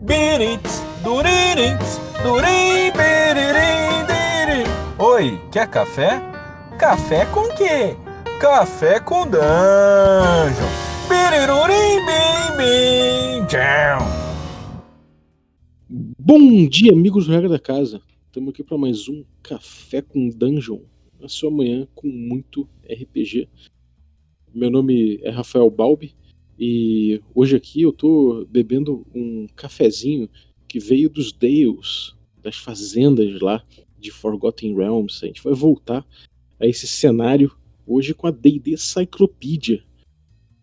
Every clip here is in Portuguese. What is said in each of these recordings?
Birits, duririts, durim, biririm, diri. Oi, quer café? Café com quê? Café com dungeon. Birirurim, bim, bim. Bom dia, amigos do Regra da Casa. Estamos aqui para mais um Café com Dungeon. Na sua manhã com muito RPG. Meu nome é Rafael Balbi e hoje aqui eu tô bebendo um cafezinho que veio dos Dales, das fazendas lá de Forgotten Realms. A gente vai voltar a esse cenário hoje com a D&D Cyclopedia.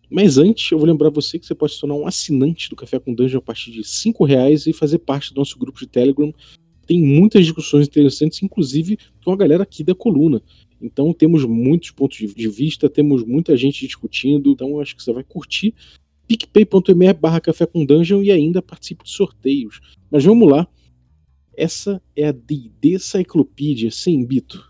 Mas antes, eu vou lembrar você que você pode se tornar um assinante do Café com Dungeon a partir de R$ reais e fazer parte do nosso grupo de Telegram. Tem muitas discussões interessantes, inclusive com a galera aqui da coluna. Então temos muitos pontos de vista, temos muita gente discutindo, então acho que você vai curtir picpay.me barra café com dungeon e ainda participe de sorteios. Mas vamos lá. Essa é a D&D Cyclopedia sem Bito.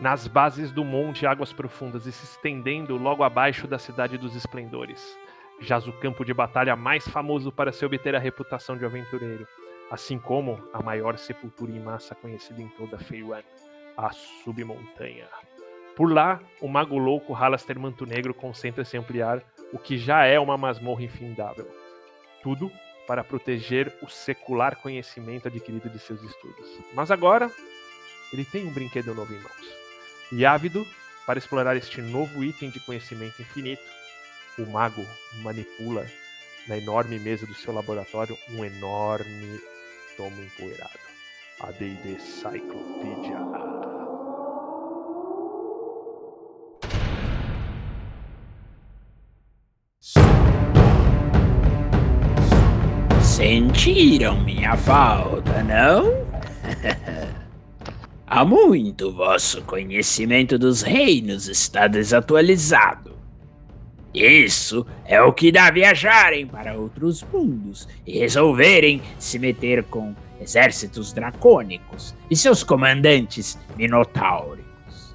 Nas bases do monte Águas Profundas e se estendendo logo abaixo da Cidade dos Esplendores, jaz o campo de batalha mais famoso para se obter a reputação de aventureiro assim como a maior sepultura em massa conhecida em toda Feyran, a Submontanha. Por lá, o mago louco Halaster Manto Negro concentra-se em ampliar o que já é uma masmorra infindável. Tudo para proteger o secular conhecimento adquirido de seus estudos. Mas agora, ele tem um brinquedo novo em mãos. E ávido para explorar este novo item de conhecimento infinito, o mago manipula na enorme mesa do seu laboratório um enorme tomo empoeirado. A D&D Cyclopedia. Sentiram minha falta, não? Há muito vosso conhecimento dos reinos está desatualizado. Isso é o que dá viajarem para outros mundos e resolverem se meter com exércitos dracônicos e seus comandantes minotauricos.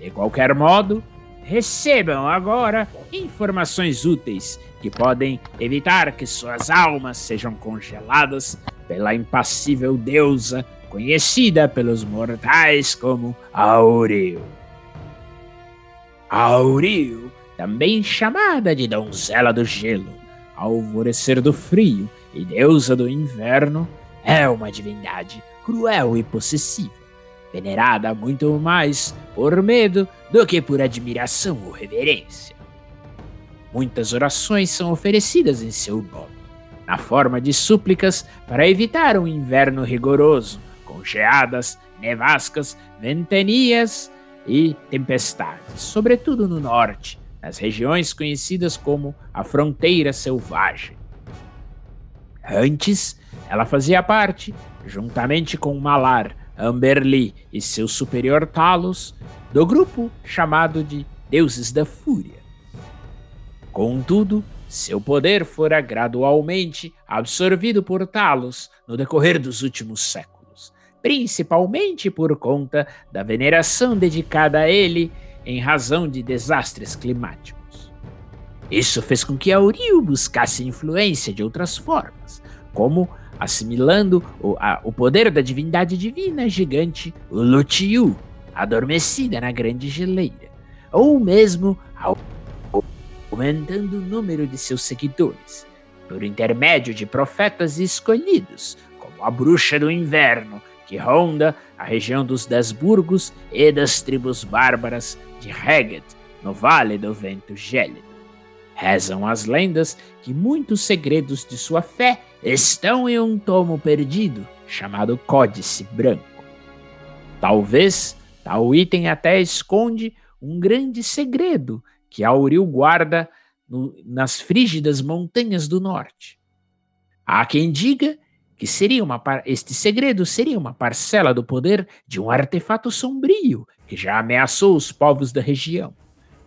De qualquer modo, recebam agora informações úteis que podem evitar que suas almas sejam congeladas pela impassível deusa conhecida pelos mortais como Auril. Auril também chamada de Donzela do Gelo, Alvorecer do Frio e Deusa do Inverno, é uma divindade cruel e possessiva, venerada muito mais por medo do que por admiração ou reverência. Muitas orações são oferecidas em seu nome, na forma de súplicas para evitar um inverno rigoroso, com geadas, nevascas, ventanias e tempestades, sobretudo no norte, nas regiões conhecidas como a Fronteira Selvagem. Antes, ela fazia parte, juntamente com Malar, Amberly e seu superior Talos, do grupo chamado de Deuses da Fúria. Contudo, seu poder fora gradualmente absorvido por Talos no decorrer dos últimos séculos, principalmente por conta da veneração dedicada a ele em razão de desastres climáticos. Isso fez com que Auril buscasse influência de outras formas, como assimilando o, a, o poder da divindade divina gigante Lutiu, adormecida na grande geleira, ou mesmo aumentando o número de seus seguidores, por intermédio de profetas escolhidos, como a bruxa do inverno, que ronda a região dos Dez Burgos e das tribos bárbaras de Heged, no Vale do Vento Gélido. Rezam as lendas que muitos segredos de sua fé estão em um tomo perdido chamado Códice Branco. Talvez tal item até esconde um grande segredo que Auril guarda no, nas frígidas montanhas do norte. Há quem diga que seria uma este segredo seria uma parcela do poder de um artefato sombrio que já ameaçou os povos da região,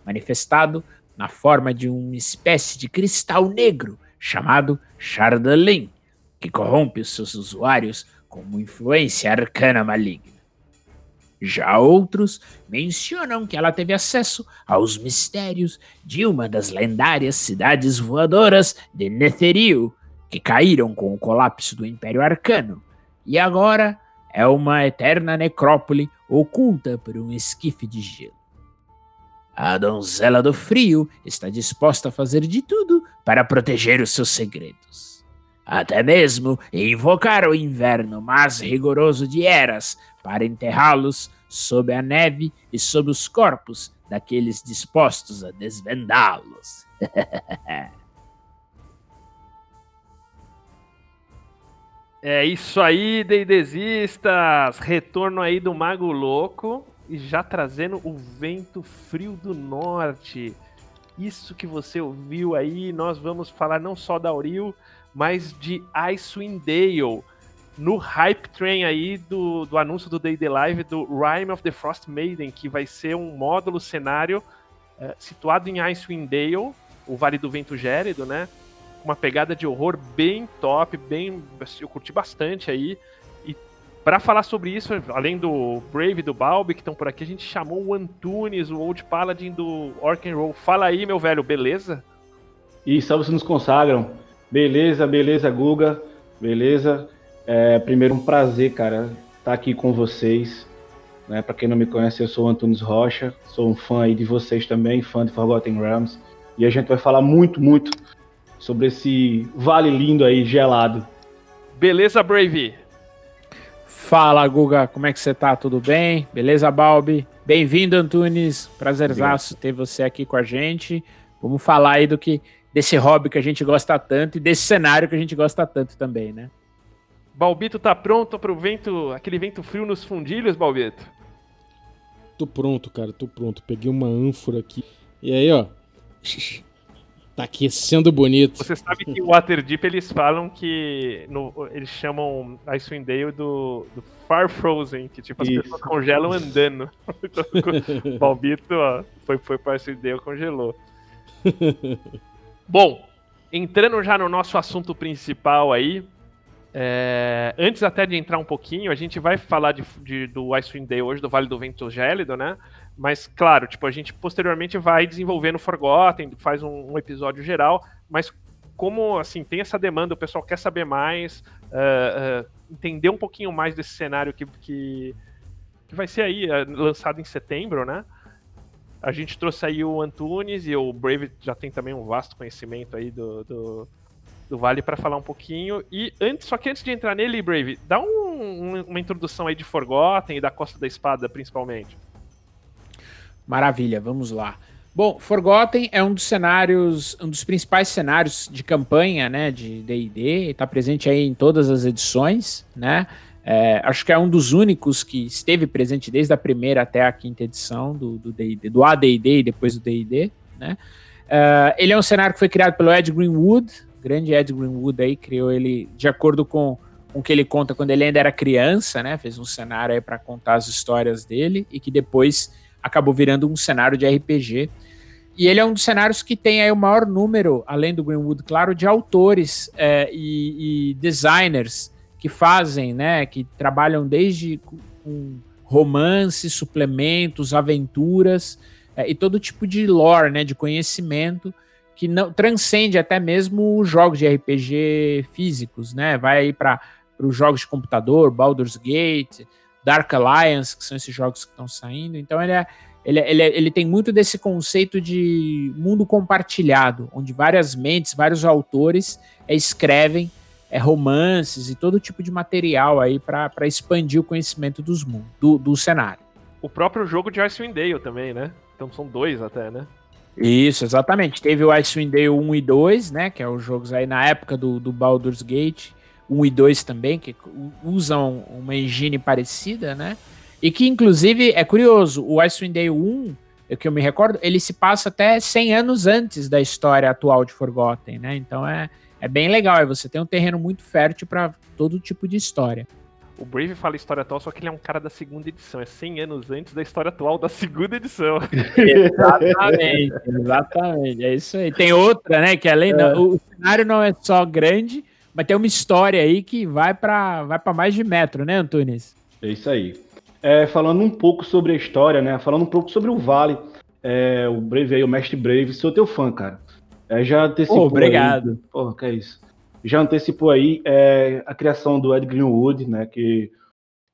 manifestado na forma de uma espécie de cristal negro chamado Chardalin, que corrompe os seus usuários com uma influência arcana maligna. Já outros mencionam que ela teve acesso aos mistérios de uma das lendárias cidades voadoras de Netheril, que caíram com o colapso do Império Arcano, e agora é uma eterna necrópole oculta por um esquife de gelo. A donzela do frio está disposta a fazer de tudo para proteger os seus segredos. Até mesmo invocar o inverno mais rigoroso de Eras para enterrá-los sob a neve e sob os corpos daqueles dispostos a desvendá-los. É isso aí, Deidesistas! Retorno aí do Mago Louco e já trazendo o vento frio do norte. Isso que você ouviu aí, nós vamos falar não só da Auril, mas de Icewind Dale. No hype train aí do, do anúncio do Day the Live do Rime of the Frost Maiden, que vai ser um módulo cenário é, situado em Icewind Dale, o Vale do Vento Gélido, né? Uma pegada de horror bem top, bem. Eu curti bastante aí. E para falar sobre isso, além do Brave e do Balbi que estão por aqui, a gente chamou o Antunes, o Old Paladin do Orc and Roll. Fala aí, meu velho, beleza? E salve se nos consagram. Beleza, beleza, Guga. Beleza. É, primeiro, um prazer, cara, estar tá aqui com vocês. Né? Para quem não me conhece, eu sou o Antunes Rocha, sou um fã aí de vocês também, fã de Forgotten Realms. E a gente vai falar muito, muito sobre esse vale lindo aí, gelado. Beleza, Brave? Fala, Guga, como é que você tá? Tudo bem? Beleza, Balbi? Bem-vindo, Antunes. Prazerzaço ter você aqui com a gente. Vamos falar aí do que desse hobby que a gente gosta tanto e desse cenário que a gente gosta tanto também, né? Balbito tá pronto pro vento, aquele vento frio nos fundilhos, Balbito? Tô pronto, cara, tô pronto. Peguei uma ânfora aqui. E aí, ó, Tá aquecendo bonito. Você sabe que o Waterdeep eles falam que. No, eles chamam Icewind Dale do, do Far Frozen, que tipo, as Isso. pessoas congelam andando. o Balbito, ó, foi, foi pra Icewind Dale congelou. Bom, entrando já no nosso assunto principal aí. É, antes até de entrar um pouquinho, a gente vai falar de, de, do Icewind Dale hoje, do Vale do Vento Gélido, né? Mas, claro, tipo, a gente posteriormente vai desenvolvendo Forgotten, faz um, um episódio geral, mas como, assim, tem essa demanda, o pessoal quer saber mais, uh, uh, entender um pouquinho mais desse cenário que, que, que vai ser aí uh, lançado em setembro, né? A gente trouxe aí o Antunes e o Brave já tem também um vasto conhecimento aí do, do, do Vale para falar um pouquinho. E antes, só que antes de entrar nele, Brave, dá um, um, uma introdução aí de Forgotten e da Costa da Espada, principalmente. Maravilha, vamos lá. Bom, Forgotten é um dos cenários, um dos principais cenários de campanha, né, de D&D, está presente aí em todas as edições, né, é, acho que é um dos únicos que esteve presente desde a primeira até a quinta edição do D&D, do, do AD&D e depois do D&D, né. Uh, ele é um cenário que foi criado pelo Ed Greenwood, grande Ed Greenwood aí, criou ele de acordo com com o que ele conta quando ele ainda era criança, né, fez um cenário aí para contar as histórias dele e que depois acabou virando um cenário de RPG. E ele é um dos cenários que tem aí o maior número, além do Greenwood, claro, de autores é, e, e, designers que fazem, né, que trabalham desde com romances, suplementos, aventuras é, e todo tipo de lore, né, de conhecimento que não transcende até mesmo os jogos de RPG físicos, né? Vai aí para os jogos de computador, Baldur's Gate, Dark Alliance, que são esses jogos que estão saindo. Então ele, é, ele, é, ele, é, ele tem muito desse conceito de mundo compartilhado, onde várias mentes, vários autores é, escrevem é, romances e todo tipo de material aí para expandir o conhecimento dos mundos, do, do cenário. O próprio jogo de Icewind Dale também, né? Então são dois até, né? Isso, exatamente. Teve o Icewind Dale 1 e 2, né? Que é os jogos aí na época do, do Baldur's Gate. 1 e 2 também, que usam uma engine parecida, né? E que, inclusive, é curioso, o Icewind Dale 1, é que eu me recordo, ele se passa até 100 anos antes da história atual de Forgotten, né? Então é, é bem legal, é você tem um terreno muito fértil para todo tipo de história. O Brave fala história atual, só que ele é um cara da segunda edição. É 100 anos antes da história atual da segunda edição. exatamente, exatamente. É isso aí. Tem outra, né? Que além é. do. O cenário não é só grande, mas tem uma história aí que vai para vai mais de metro, né, Antunes? É isso aí. é, falando um pouco sobre a história, né? Falando um pouco sobre o Vale. É, o Brave aí, o Mestre Brave, sou teu fã, cara. É, já antecipou. Oh, obrigado. Aí, porra, que é isso. Já antecipou aí é, a criação do Ed Greenwood, né? Que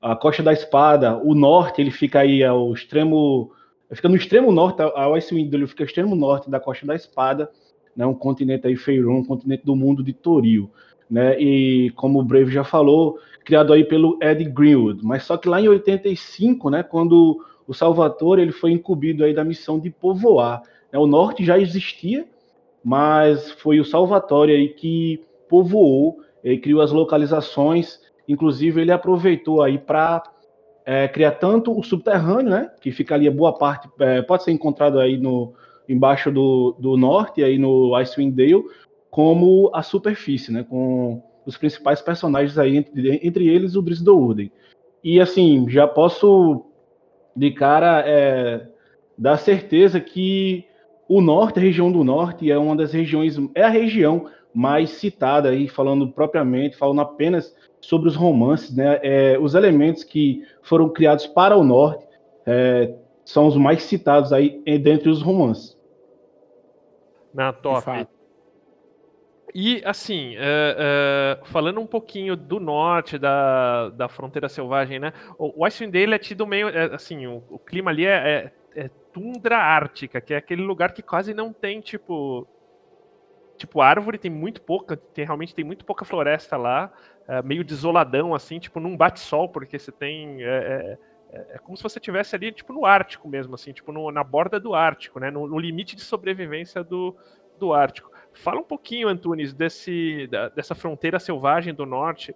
a Costa da Espada, o norte, ele fica aí ao extremo. Fica no extremo norte, a Icewind ele fica no extremo norte da Costa da Espada, né? Um continente aí, Feyron, um continente do mundo de Toril. Né, e como o Brave já falou, criado aí pelo Ed Greenwood. Mas só que lá em 85, né, quando o Salvatore ele foi incumbido aí da missão de povoar. Né, o norte já existia, mas foi o Salvatore aí que povoou, e criou as localizações. Inclusive ele aproveitou aí para é, criar tanto o subterrâneo, né, que fica ali a boa parte, é, pode ser encontrado aí no embaixo do, do norte, aí no Icewind Dale, como a superfície, né, com os principais personagens aí, entre, entre eles o Brice Urden. E assim, já posso de cara é, dar certeza que o norte, a região do norte, é uma das regiões, é a região mais citada aí, falando propriamente, falando apenas sobre os romances, né? É, os elementos que foram criados para o norte é, são os mais citados aí dentre os romances. Na top. E, assim, uh, uh, falando um pouquinho do norte, da, da fronteira selvagem, né? O Icewind Dale é tido meio, é, assim, o, o, clima ali é, é, é, tundra ártica, que é aquele lugar que quase não tem, tipo... Tipo, árvore tem muito pouca, tem, realmente tem muito pouca floresta lá, é, meio desoladão, assim, tipo, não bate sol, porque você tem... É, é, é como se você estivesse ali, tipo, no Ártico mesmo, assim, tipo, no, na borda do Ártico, né? No, no limite de sobrevivência do, do Ártico. Fala um pouquinho, Antunes, desse, da, dessa fronteira selvagem do norte,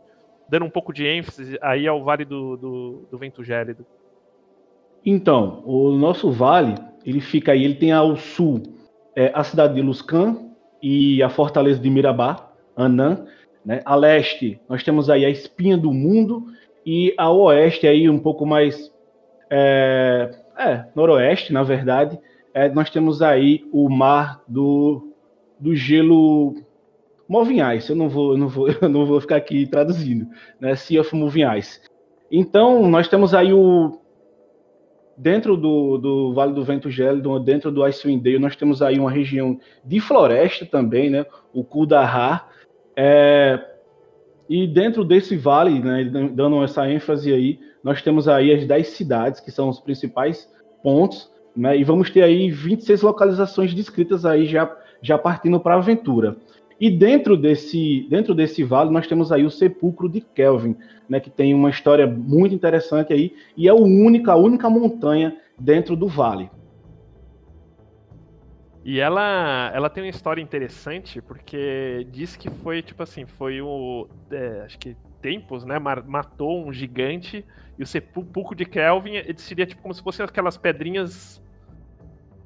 dando um pouco de ênfase aí ao Vale do, do, do Vento Gélido. Então, o nosso vale, ele fica aí, ele tem ao sul é, a cidade de Luscan e a fortaleza de Mirabá, Anã. Né? A leste, nós temos aí a espinha do mundo e a oeste aí um pouco mais é, é noroeste, na verdade, é, nós temos aí o mar do do gelo Moving Ice. Eu não vou, eu não vou, eu não vou ficar aqui traduzindo, né? Sea of Moving Ice. Então, nós temos aí o dentro do, do Vale do Vento Gélido, dentro do Icewind Dale, nós temos aí uma região de floresta também, né? O Kuldahar. É, e dentro desse vale, né, dando essa ênfase aí, nós temos aí as 10 cidades, que são os principais pontos, né, e vamos ter aí 26 localizações descritas aí já já partindo para a aventura. E dentro desse, dentro desse vale nós temos aí o sepulcro de Kelvin, né, que tem uma história muito interessante aí e é o única, a única montanha dentro do vale. E ela, ela tem uma história interessante porque diz que foi tipo assim, foi o é, acho que tempos, né, matou um gigante e o sepulcro de Kelvin seria tipo como se fossem aquelas pedrinhas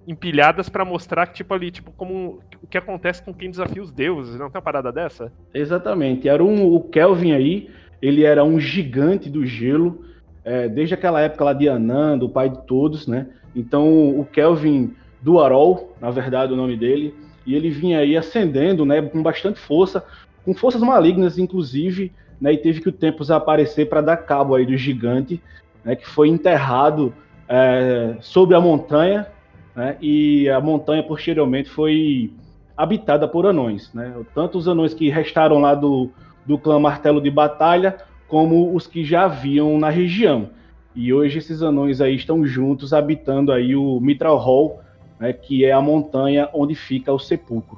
empilhadas para mostrar que, tipo, ali, tipo, como o que acontece com quem desafia os deuses, não tem uma parada dessa? Exatamente. Era um, o Kelvin aí, ele era um gigante do gelo, é, desde aquela época lá de Anand, o pai de todos, né? Então, o Kelvin do Arol, na verdade, o nome dele, e ele vinha aí ascendendo, né, com bastante força, com forças malignas, inclusive, né, e teve que o Tempos aparecer para dar cabo aí do gigante, né, que foi enterrado é, sobre a montanha, né? E a montanha posteriormente foi habitada por anões, né? Tanto os anões que restaram lá do, do clã Martelo de Batalha, como os que já haviam na região. E hoje esses anões aí estão juntos habitando aí o Mitral Hall, né, que é a montanha onde fica o sepulcro.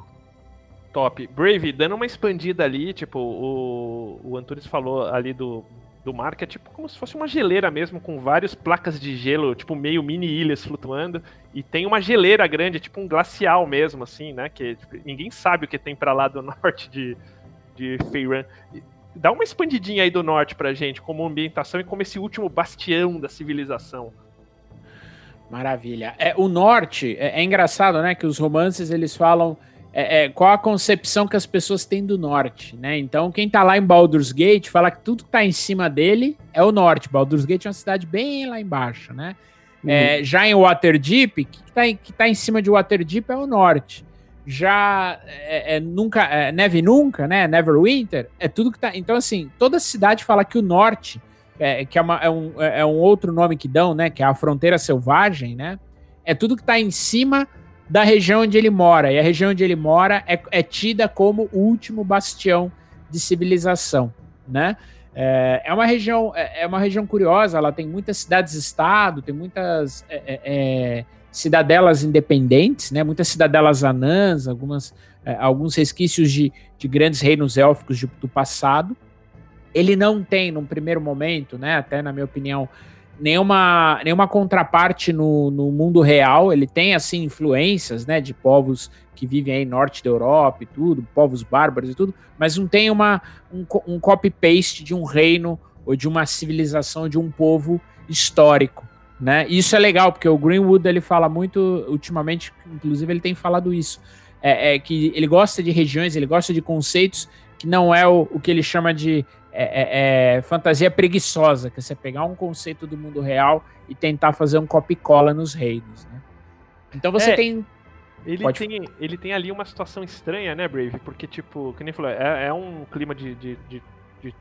Top. Brave, dando uma expandida ali, tipo, o, o Antunes falou ali do, do mar, que é tipo como se fosse uma geleira mesmo, com várias placas de gelo, tipo meio mini ilhas flutuando, e tem uma geleira grande, tipo um glacial mesmo, assim, né? Que tipo, ninguém sabe o que tem para lá do norte de, de Feyran. Dá uma expandidinha aí do norte pra gente, como ambientação e como esse último bastião da civilização. Maravilha. É, o norte, é, é engraçado, né? Que os romances eles falam é, é, qual a concepção que as pessoas têm do norte, né? Então, quem tá lá em Baldur's Gate fala que tudo que tá em cima dele é o norte. Baldur's Gate é uma cidade bem lá embaixo, né? Uhum. É, já em Waterdeep, que tá, em, que tá em cima de Waterdeep é o norte. Já é, é nunca, é, Neve Nunca, né? Neverwinter, é tudo que tá. Então, assim, toda cidade fala que o norte é, que é, uma, é, um, é um outro nome que dão, né? Que é a fronteira selvagem, né? É tudo que está em cima da região onde ele mora. E a região onde ele mora é, é tida como o último bastião de civilização, né? É, é uma região é, é uma região curiosa. Ela tem muitas cidades-estado, tem muitas é, cidadelas independentes, né? Muitas cidadelas anãs, algumas alguns resquícios de, de grandes reinos élficos de, do passado. Ele não tem, num primeiro momento, né? Até na minha opinião, nenhuma, nenhuma contraparte no, no mundo real. Ele tem, assim, influências, né, de povos que vivem aí norte da Europa e tudo, povos bárbaros e tudo, mas não tem uma, um, um copy-paste de um reino ou de uma civilização, de um povo histórico, né? Isso é legal, porque o Greenwood, ele fala muito, ultimamente, inclusive ele tem falado isso, é, é que ele gosta de regiões, ele gosta de conceitos que não é o, o que ele chama de é, é, é, fantasia preguiçosa, que é você pegar um conceito do mundo real e tentar fazer um copy-cola nos reinos, né? Então você é, tem... Ele Pode... tem, ele tem ali uma situação estranha, né, Brave? Porque, tipo, que nem falou, é, é um clima de, de, de, de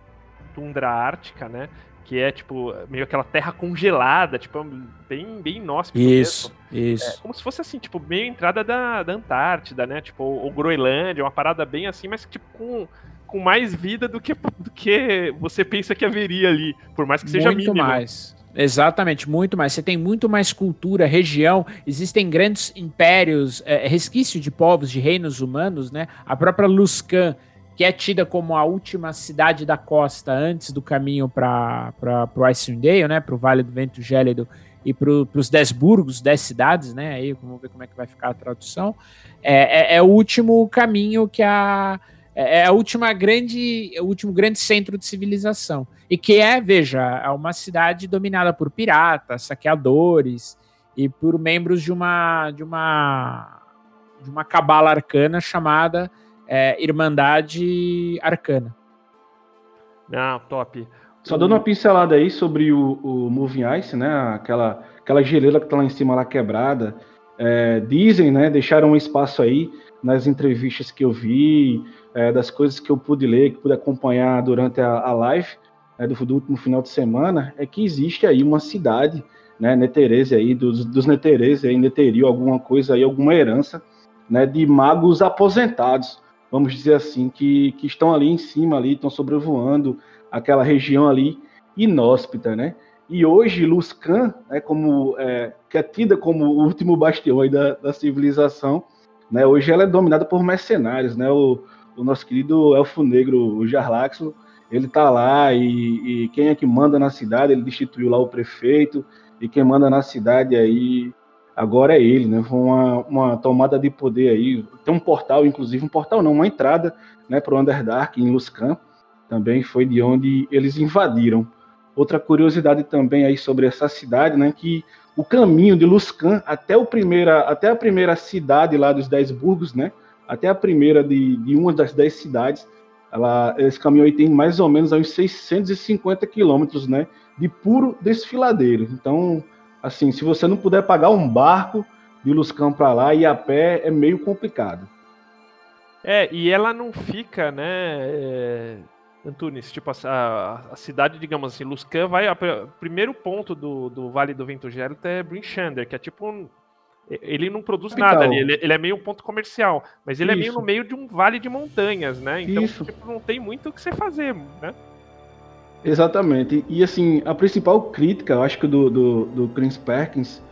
tundra ártica, né? que é tipo meio aquela terra congelada, tipo bem bem inóspito Isso, mesmo. isso. É, como se fosse assim, tipo meio entrada da, da Antártida, né? Tipo ou Groenlândia, uma parada bem assim, mas tipo com com mais vida do que, do que você pensa que haveria ali, por mais que seja muito mínimo. mais. Exatamente, muito mais. Você tem muito mais cultura, região, existem grandes impérios, é, resquício de povos, de reinos humanos, né? A própria Luscan, que é tida como a última cidade da costa antes do caminho para o Icewind Dale, né? Para o Vale do Vento Gélido e para os dez burgos, dez cidades, né? Aí vamos ver como é que vai ficar a tradução. É, é, é o último caminho que a é, é a última grande, o último grande centro de civilização. E que é, veja, é uma cidade dominada por piratas, saqueadores e por membros de uma de uma de uma cabala arcana chamada é, Irmandade Arcana. Ah, top. Só dando uma pincelada aí sobre o, o Moving Ice, né? Aquela, aquela geleira que tá lá em cima lá quebrada. É, dizem, né? Deixaram um espaço aí nas entrevistas que eu vi, é, das coisas que eu pude ler, que pude acompanhar durante a, a live né, do, do, último final de semana, é que existe aí uma cidade, né, Neterese aí, dos, dos Neterese aí, Neterio, alguma coisa aí, alguma herança, né, de magos aposentados, vamos dizer assim, que, que estão ali em cima, ali, estão sobrevoando aquela região ali inóspita, né? E hoje Luscan, né, como, é, que é tida como o último bastião aí da, da civilização, né, hoje ela é dominada por mercenários, né? O, o nosso querido elfo negro, o Jarlaxo, ele tá lá e, e, quem é que manda na cidade? Ele destituiu lá o prefeito e quem manda na cidade aí agora é ele, né? Foi uma, uma tomada de poder aí. Tem um portal, inclusive, um portal não, uma entrada, né, para o Underdark em Luscan. Também foi de onde eles invadiram. Outra curiosidade também aí sobre essa cidade, né, que o caminho de Luscan até, o primeira, até a primeira cidade lá dos Dez Burgos, né, até a primeira de, de uma das dez cidades, ela, esse caminho aí tem mais ou menos uns 650 quilômetros, né, de puro desfiladeiro. Então, assim, se você não puder pagar um barco de Luscan para lá e a pé é meio complicado. É, e ela não fica, né, é, Antunes, tipo, a, a, cidade, digamos assim, Luscan vai, o primeiro ponto do, do Vale do Vento Gélido é Brinchander, que é tipo um, ele não produz Capital. nada ali, ele, ele, é meio um ponto comercial, mas ele Isso. é meio no meio de um vale de montanhas, né? Então, tipo, não tem muito o que você fazer, né? Exatamente. E assim, a principal crítica, eu acho que do, do, do Chris Perkins,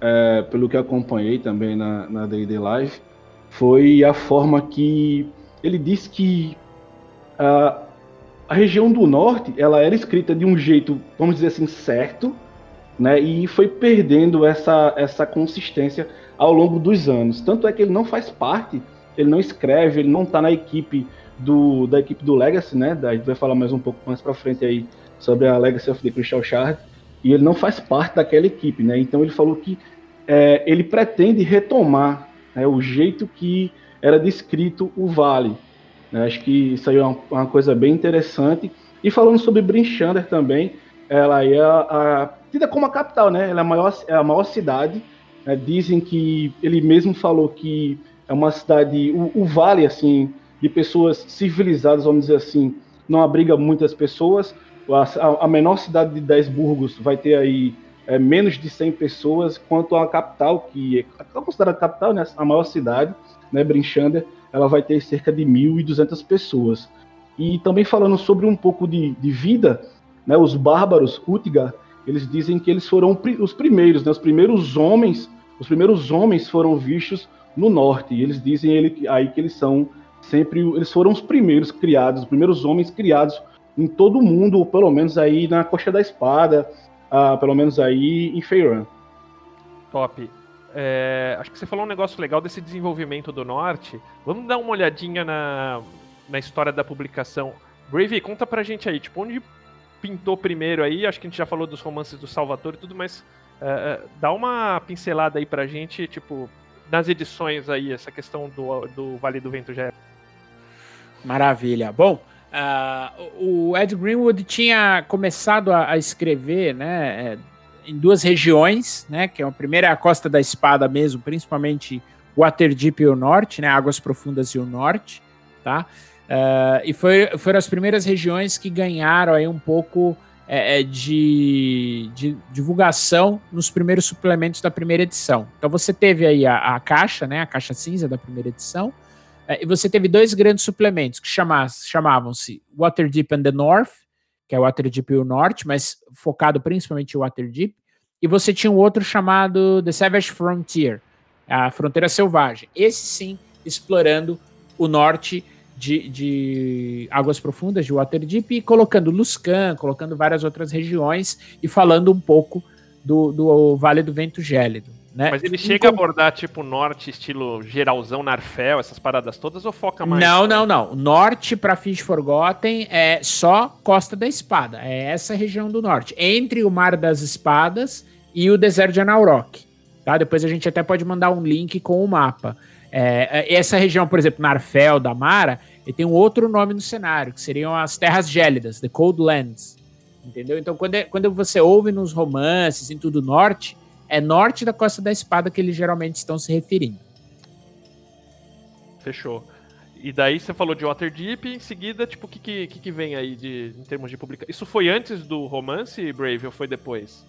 é, pelo que acompanhei também na, na D&D Live, foi a forma que ele disse que a, a região do norte, ela era escrita de um jeito, vamos dizer assim, certo, né? E foi perdendo essa, essa consistência ao longo dos anos. Tanto é que ele não faz parte, ele não escreve, ele não está na equipe do, da equipe do Legacy, né? A gente vai falar mais um pouco mais para frente aí sobre a Legacy of the Crystal Shard. E ele não faz parte daquela equipe, né? Então ele falou que é, ele pretende retomar né, o jeito que era descrito o Vale. Né? Acho que isso aí é uma, uma coisa bem interessante. E falando sobre Brinchander também, ela é a, tida como a capital, né? Ela é a maior, é a maior cidade. Né? Dizem que ele mesmo falou que é uma cidade, o, o, vale assim de pessoas civilizadas, vamos dizer assim, não abriga muitas pessoas, a, a menor cidade de 10 burgos vai ter aí é, menos de 100 pessoas, quanto a capital, que é considerada capital, né, a maior cidade, né, Brinchander, ela vai ter cerca de 1.200 pessoas. E também falando sobre um pouco de, de vida, né, os bárbaros, Utgar, eles dizem que eles foram os primeiros, né, os primeiros homens, os primeiros homens foram vistos no norte. E eles dizem ele, aí que eles são sempre, eles foram os primeiros criados, os primeiros homens criados em todo o mundo, ou pelo menos aí na Costa da Espada, uh, pelo menos aí em Feyran. Top. É, acho que você falou um negócio legal desse desenvolvimento do norte. Vamos dar uma olhadinha na, na história da publicação. Brave, conta pra gente aí, tipo, onde pintou primeiro aí? Acho que a gente já falou dos romances do Salvatore e tudo, mas uh, uh, dá uma pincelada aí pra gente, tipo, nas edições aí, essa questão do, do Vale do Vento já é. Maravilha. Bom, uh, o Ed Greenwood tinha começado a, a escrever, né, é, em duas regiões, né, que é a primeira é a Costa da Espada mesmo, principalmente Waterdeep e o Norte, né, Águas Profundas e o Norte, tá? Uh, e foi, foram as primeiras regiões que ganharam aí um pouco é, de, de, divulgação nos primeiros suplementos da primeira edição. Então você teve aí a, a caixa, né, a caixa cinza da primeira edição, é, e você teve dois grandes suplementos que chamavam-se Waterdeep and the North, que é o Waterdeep e o Norte, mas focado principalmente em Waterdeep, e você tinha um outro chamado The Savage Frontier, a Fronteira Selvagem. Esse sim, explorando o norte de, de, águas profundas, de Waterdeep, e colocando Luscan, colocando várias outras regiões e falando um pouco do, do Vale do Vento Gélido. Né? Mas ele chega então, a abordar tipo norte, estilo geralzão, Narfel, essas paradas todas, ou foca mais? Não, não, não. Norte para Fish Forgotten é só Costa da Espada. É essa região do norte. Entre o Mar das Espadas e o deserto de Anaurok. Tá? Depois a gente até pode mandar um link com o mapa. É, é essa região, por exemplo, Narfel, da Mara, ele tem um outro nome no cenário, que seriam as Terras Gélidas, The Cold Lands. Entendeu? Então, quando, é, quando você ouve nos romances em tudo norte, é norte da Costa da Espada que eles geralmente estão se referindo. Fechou. E daí você falou de Waterdeep, em seguida, tipo, o que, que, que vem aí de, em termos de publicação? Isso foi antes do romance, Brave, ou foi depois?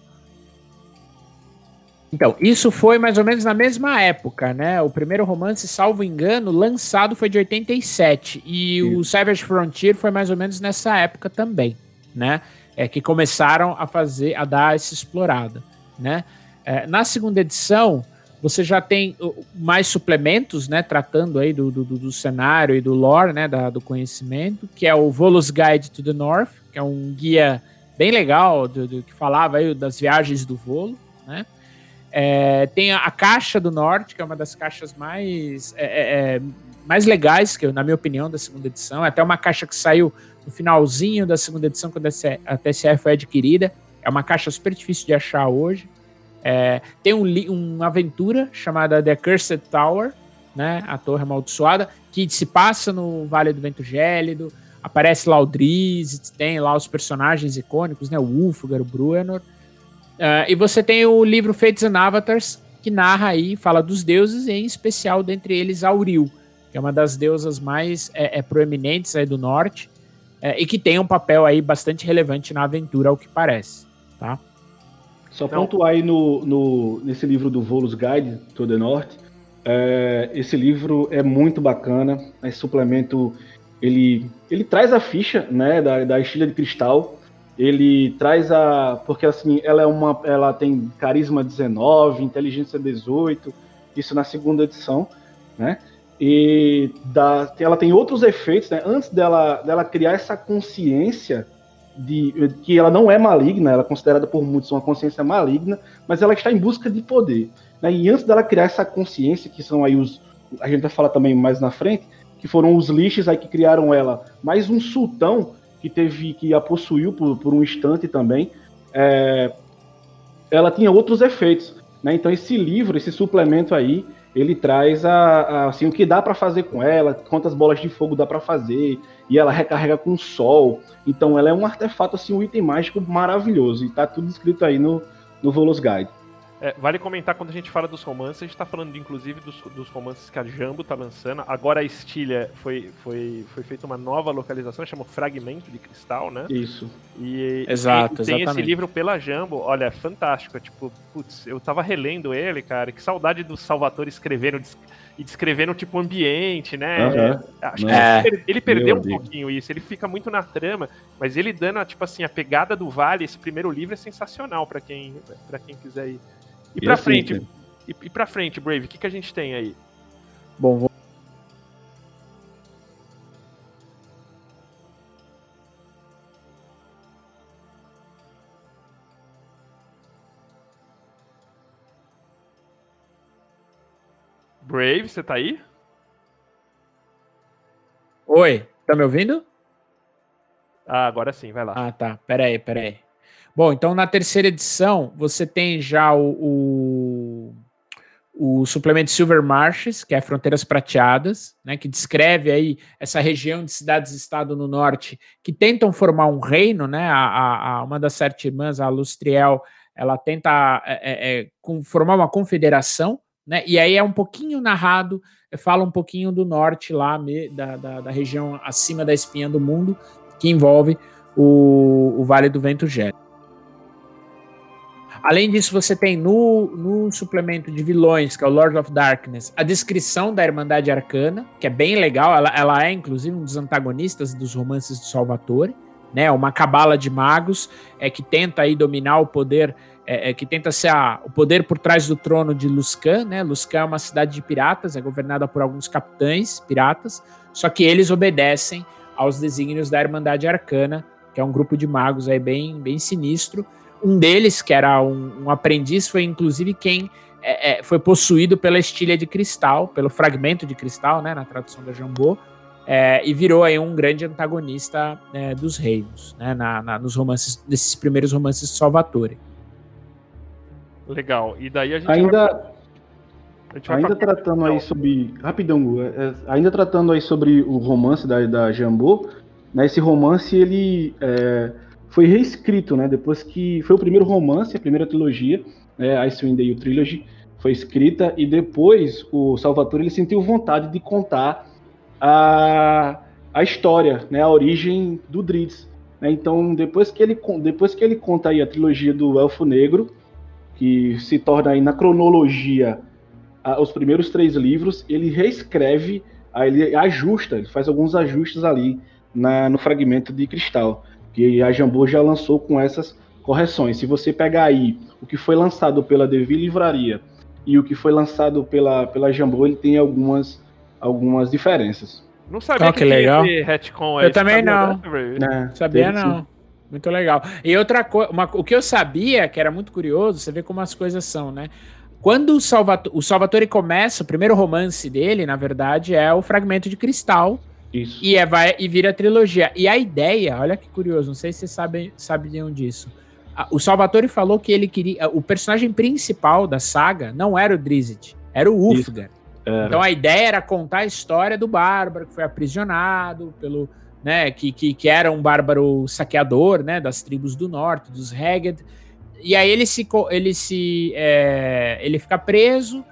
Então, isso foi mais ou menos na mesma época, né? O primeiro romance, salvo engano, lançado foi de 87. E Sim. o Savage Frontier foi mais ou menos nessa época também, né? É que começaram a fazer, a dar essa explorada, né? É, na segunda edição, você já tem mais suplementos, né, tratando aí do, do, do cenário e do lore, né, da, do conhecimento, que é o Volus Guide to the North, que é um guia bem legal, do, do que falava aí das viagens do Volo, né. É, tem a, a, Caixa do Norte, que é uma das caixas mais, é, é, é mais legais, que na minha opinião, da segunda edição. É até uma caixa que saiu no finalzinho da segunda edição, quando a TCE foi adquirida. É uma caixa super difícil de achar hoje. É, tem um, uma aventura chamada The Cursed Tower, né, a Torre Amaldiçoada, que se passa no Vale do Vento Gélido, aparece lá o Drizzt, tem lá os personagens icônicos, né, o Ulfgar, o Bruenor, uh, e você tem o livro Fates and Avatars, que narra aí, fala dos deuses, e em especial dentre eles Auril, que é uma das deusas mais é, é, proeminentes aí do norte, é, e que tem um papel aí bastante relevante na aventura, ao que parece, tá? Só Não. pontuar aí no, no, nesse livro do Volus Guide to the North. É, esse livro é muito bacana. Esse suplemento ele, ele traz a ficha né, da, da estilha de cristal. Ele traz a. Porque assim, ela é uma. Ela tem carisma 19, inteligência 18, isso na segunda edição, né? E da, ela tem outros efeitos, né? Antes dela, dela criar essa consciência de que ela não é maligna, ela é considerada por muitos uma consciência maligna, mas ela está em busca de poder. Né? E antes dela criar essa consciência, que são aí os. A gente vai falar também mais na frente, que foram os lixos aí que criaram ela, mais um sultão que teve que a possuiu por, por um instante também. É, ela tinha outros efeitos. Né? Então esse livro, esse suplemento aí, ele traz a, a assim o que dá para fazer com ela, quantas bolas de fogo dá para fazer, e ela recarrega com o sol. Então ela é um artefato assim, um item mágico maravilhoso e tá tudo escrito aí no no Volus Guide. É, vale comentar quando a gente fala dos romances, a gente tá falando inclusive dos, dos romances que a Jambo tá lançando. Agora a Estilha foi, foi, foi feita uma nova localização, chama Fragmento de Cristal, né? Isso. E, Exato, e tem esse exatamente. livro pela Jambo, olha, é fantástico. É tipo, putz, eu tava relendo ele, cara, que saudade do Salvatore escrevendo des- e descrevendo tipo ambiente, né? Aham. Acho que É. ele, per- ele perdeu um Meu Deus. pouquinho isso, ele fica muito na trama, mas ele dando, tipo assim, a pegada do Vale, esse primeiro livro é sensacional pra quem, pra quem quiser ir. E E pra assim, frente, cara, e, e pra frente, Brave, o que, que a gente tem aí? Bom, Brave, você tá aí? Oi, tá me ouvindo? Ah, agora sim, vai lá. Ah, tá. Peraí, peraí. Bom, então na terceira edição você tem já o, o, o suplemento Silver Marshes, que é Fronteiras Prateadas, né, que descreve aí essa região de cidades-estado no norte que tentam formar um reino, né? A, a- a- uma das sete irmãs, a Lustriel, ela tenta é, é, é, formar uma confederação, né? E aí é um pouquinho narrado, fala um pouquinho do norte lá, da, da, da região acima da espinha do mundo, que envolve o, o Vale do Vento Gélido. Além disso, você tem no, no suplemento de vilões, que é o Lord of Darkness, a descrição da Irmandade Arcana, que é bem legal. Ela, ela é, inclusive, um dos antagonistas dos romances do Salvatore, né? Uma cabala de magos é, que tenta aí dominar o poder, é, é, que tenta ser a- o poder por trás do trono de Luscan, né? Luscan é uma cidade de piratas, é governada por alguns capitães piratas, só que eles obedecem aos desígnios da Irmandade Arcana, que é um grupo de magos aí bem, bem sinistro. Um deles, que era um, um aprendiz, foi inclusive quem é, é, foi possuído pela estilha de cristal, pelo fragmento de cristal, né, na tradução da Jambô, é, e virou aí um grande antagonista é, dos reinos, né, na, na- nos romances, nesses primeiros romances de Salvatore. Legal. E daí a gente vai, Ainda, a gente vai ainda pra- tratando aí sobre. Rapidão, Gu, é, é, ainda tratando aí sobre o romance da, da Jambô, né? Esse romance ele é, foi reescrito, né? Depois que. Foi o primeiro romance, a primeira trilogia, né? Icewind Dale Trilogy, foi escrita, e depois o Salvatore ele sentiu vontade de contar a, a história, né? A origem do Drizzt. né? Então, depois que, ele, depois que ele conta aí a trilogia do Elfo Negro, que se torna aí na cronologia a- os primeiros três livros, ele reescreve, aí ele ajusta, ele faz alguns ajustes ali na- no fragmento de cristal, que a Jambô já lançou com essas correções. Se você pegar aí o que foi lançado pela Devi Livraria e o que foi lançado pela, pela Jambô, ele tem algumas, algumas diferenças. Não sabia Ó, que, que legal. esse retcon Eu aí, também não. né? Sabia não. Muito legal. E outra coisa, o que eu sabia, que era muito curioso, você vê como as coisas são, né? Quando o, Salvato o Salvatore começa, o primeiro romance dele, na verdade, é o Fragmento de Cristal, Isso. e, é, vai, e vira trilogia. E a ideia, olha que curioso, não sei se vocês sabem, sabiam disso. O Salvatore falou que ele queria. O personagem principal da saga não era o Drizzt, era o. Ulfgar. Então a ideia era contar a história do bárbaro que foi aprisionado pelo, né, que, que, que era um bárbaro saqueador, né, das tribos do norte, dos Heged. E aí ele se ele se é, ele fica preso.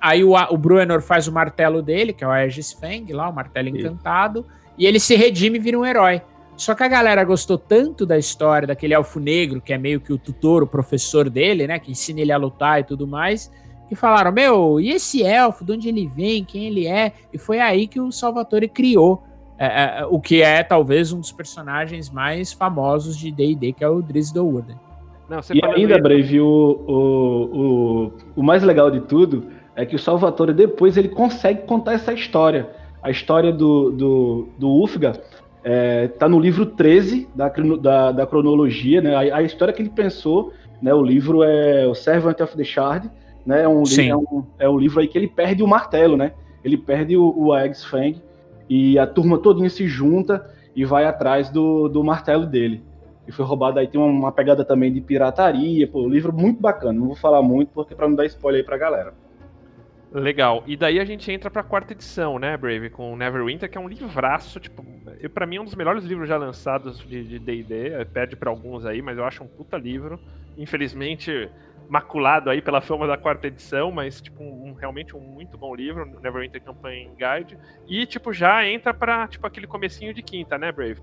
Aí o, o Bruenor faz o martelo dele, que é o Aegis Feng, lá o martelo Isso. encantado, e ele se redime e vira um herói. Só que a galera gostou tanto da história daquele elfo negro, que é meio que o tutor, o professor dele, né, que ensina ele a lutar e tudo mais, que falaram: Meu, e esse elfo, de onde ele vem, quem ele é? E foi aí que o Salvatore criou é, é, o que é talvez um dos personagens mais famosos de DD, que é o Drizzt. Não, você E ainda, isso- Brave, o, o, o, o mais legal de tudo é que o Salvatore depois ele consegue contar essa história. A história do, do, do Ulfgar é, tá no livro 13 da, da, da cronologia, né? A, a história que ele pensou, né? O livro é o Servant of the Shard, né? É um, li- Sim. é um, é um livro aí que ele perde o martelo, né? Ele perde o, o Aegis Fang e a turma todinha se junta e vai atrás do, do martelo dele. E foi roubado aí, tem uma, uma pegada também de pirataria, pô, livro muito bacana. Não vou falar muito porque pra não dar spoiler aí pra galera. Legal. E daí a gente entra pra quarta edição, né, Brave, com Neverwinter, que é um livraço, tipo, pra mim é um dos melhores livros já lançados de D&D, eh, perde pra alguns aí, mas eu acho um puta livro. Infelizmente, maculado aí pela fama da quarta edição, mas tipo um, realmente um muito bom livro, Neverwinter Campaign Guide, e tipo já entra para tipo aquele comecinho de quinta, né, Brave?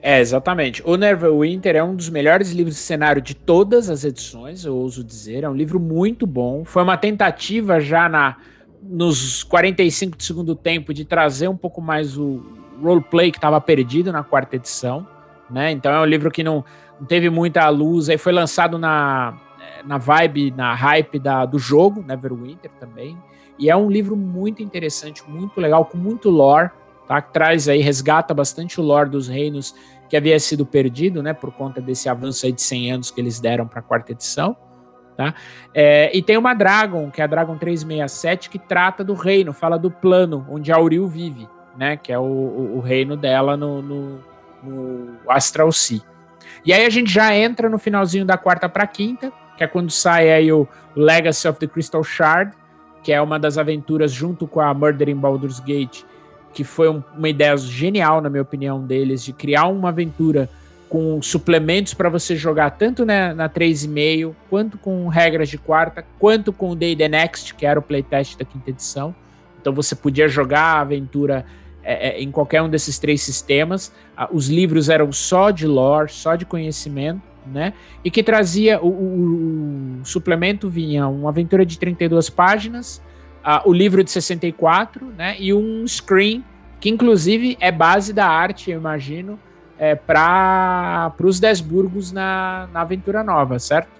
É, exatamente. O Neverwinter é um dos melhores livros de cenário de todas as edições, eu ouso dizer. É um livro muito bom. Foi uma tentativa já na nos 45 de segundo tempo de trazer um pouco mais o roleplay que estava perdido na quarta edição, né? Então é um livro que não, não teve muita luz, aí foi lançado na, na vibe, na hype da, do jogo, Neverwinter também. E é um livro muito interessante, muito legal, com muito lore, tá? Que traz aí, resgata bastante o lore dos reinos que havia sido perdido, né? Por conta desse avanço aí de 100 anos que eles deram para a quarta edição. Tá? É, e tem uma Dragon, que é a Dragon 367, que trata do reino, fala do plano onde a Auril vive, né? Que é o, o, o reino dela no, no, no, Astral Sea. E aí a gente já entra no finalzinho da quarta para quinta, que é quando sai aí o Legacy of the Crystal Shard, que é uma das aventuras junto com a Murder in Baldur's Gate, que foi um, uma ideia genial, na minha opinião, deles, de criar uma aventura com suplementos para você jogar tanto na, na 3,5, quanto com regras de quarta, quanto com o Day The Next, que era o playtest da quinta edição. Então você podia jogar a aventura é, é, em qualquer um desses três sistemas. Os livros eram só de lore, só de conhecimento, né? E que trazia o, o, o suplemento vinha uma aventura de 32 páginas, uh, o livro de 64, né? E um screen que inclusive é base da arte, eu imagino, é, para os Desburgos na, na aventura nova, certo?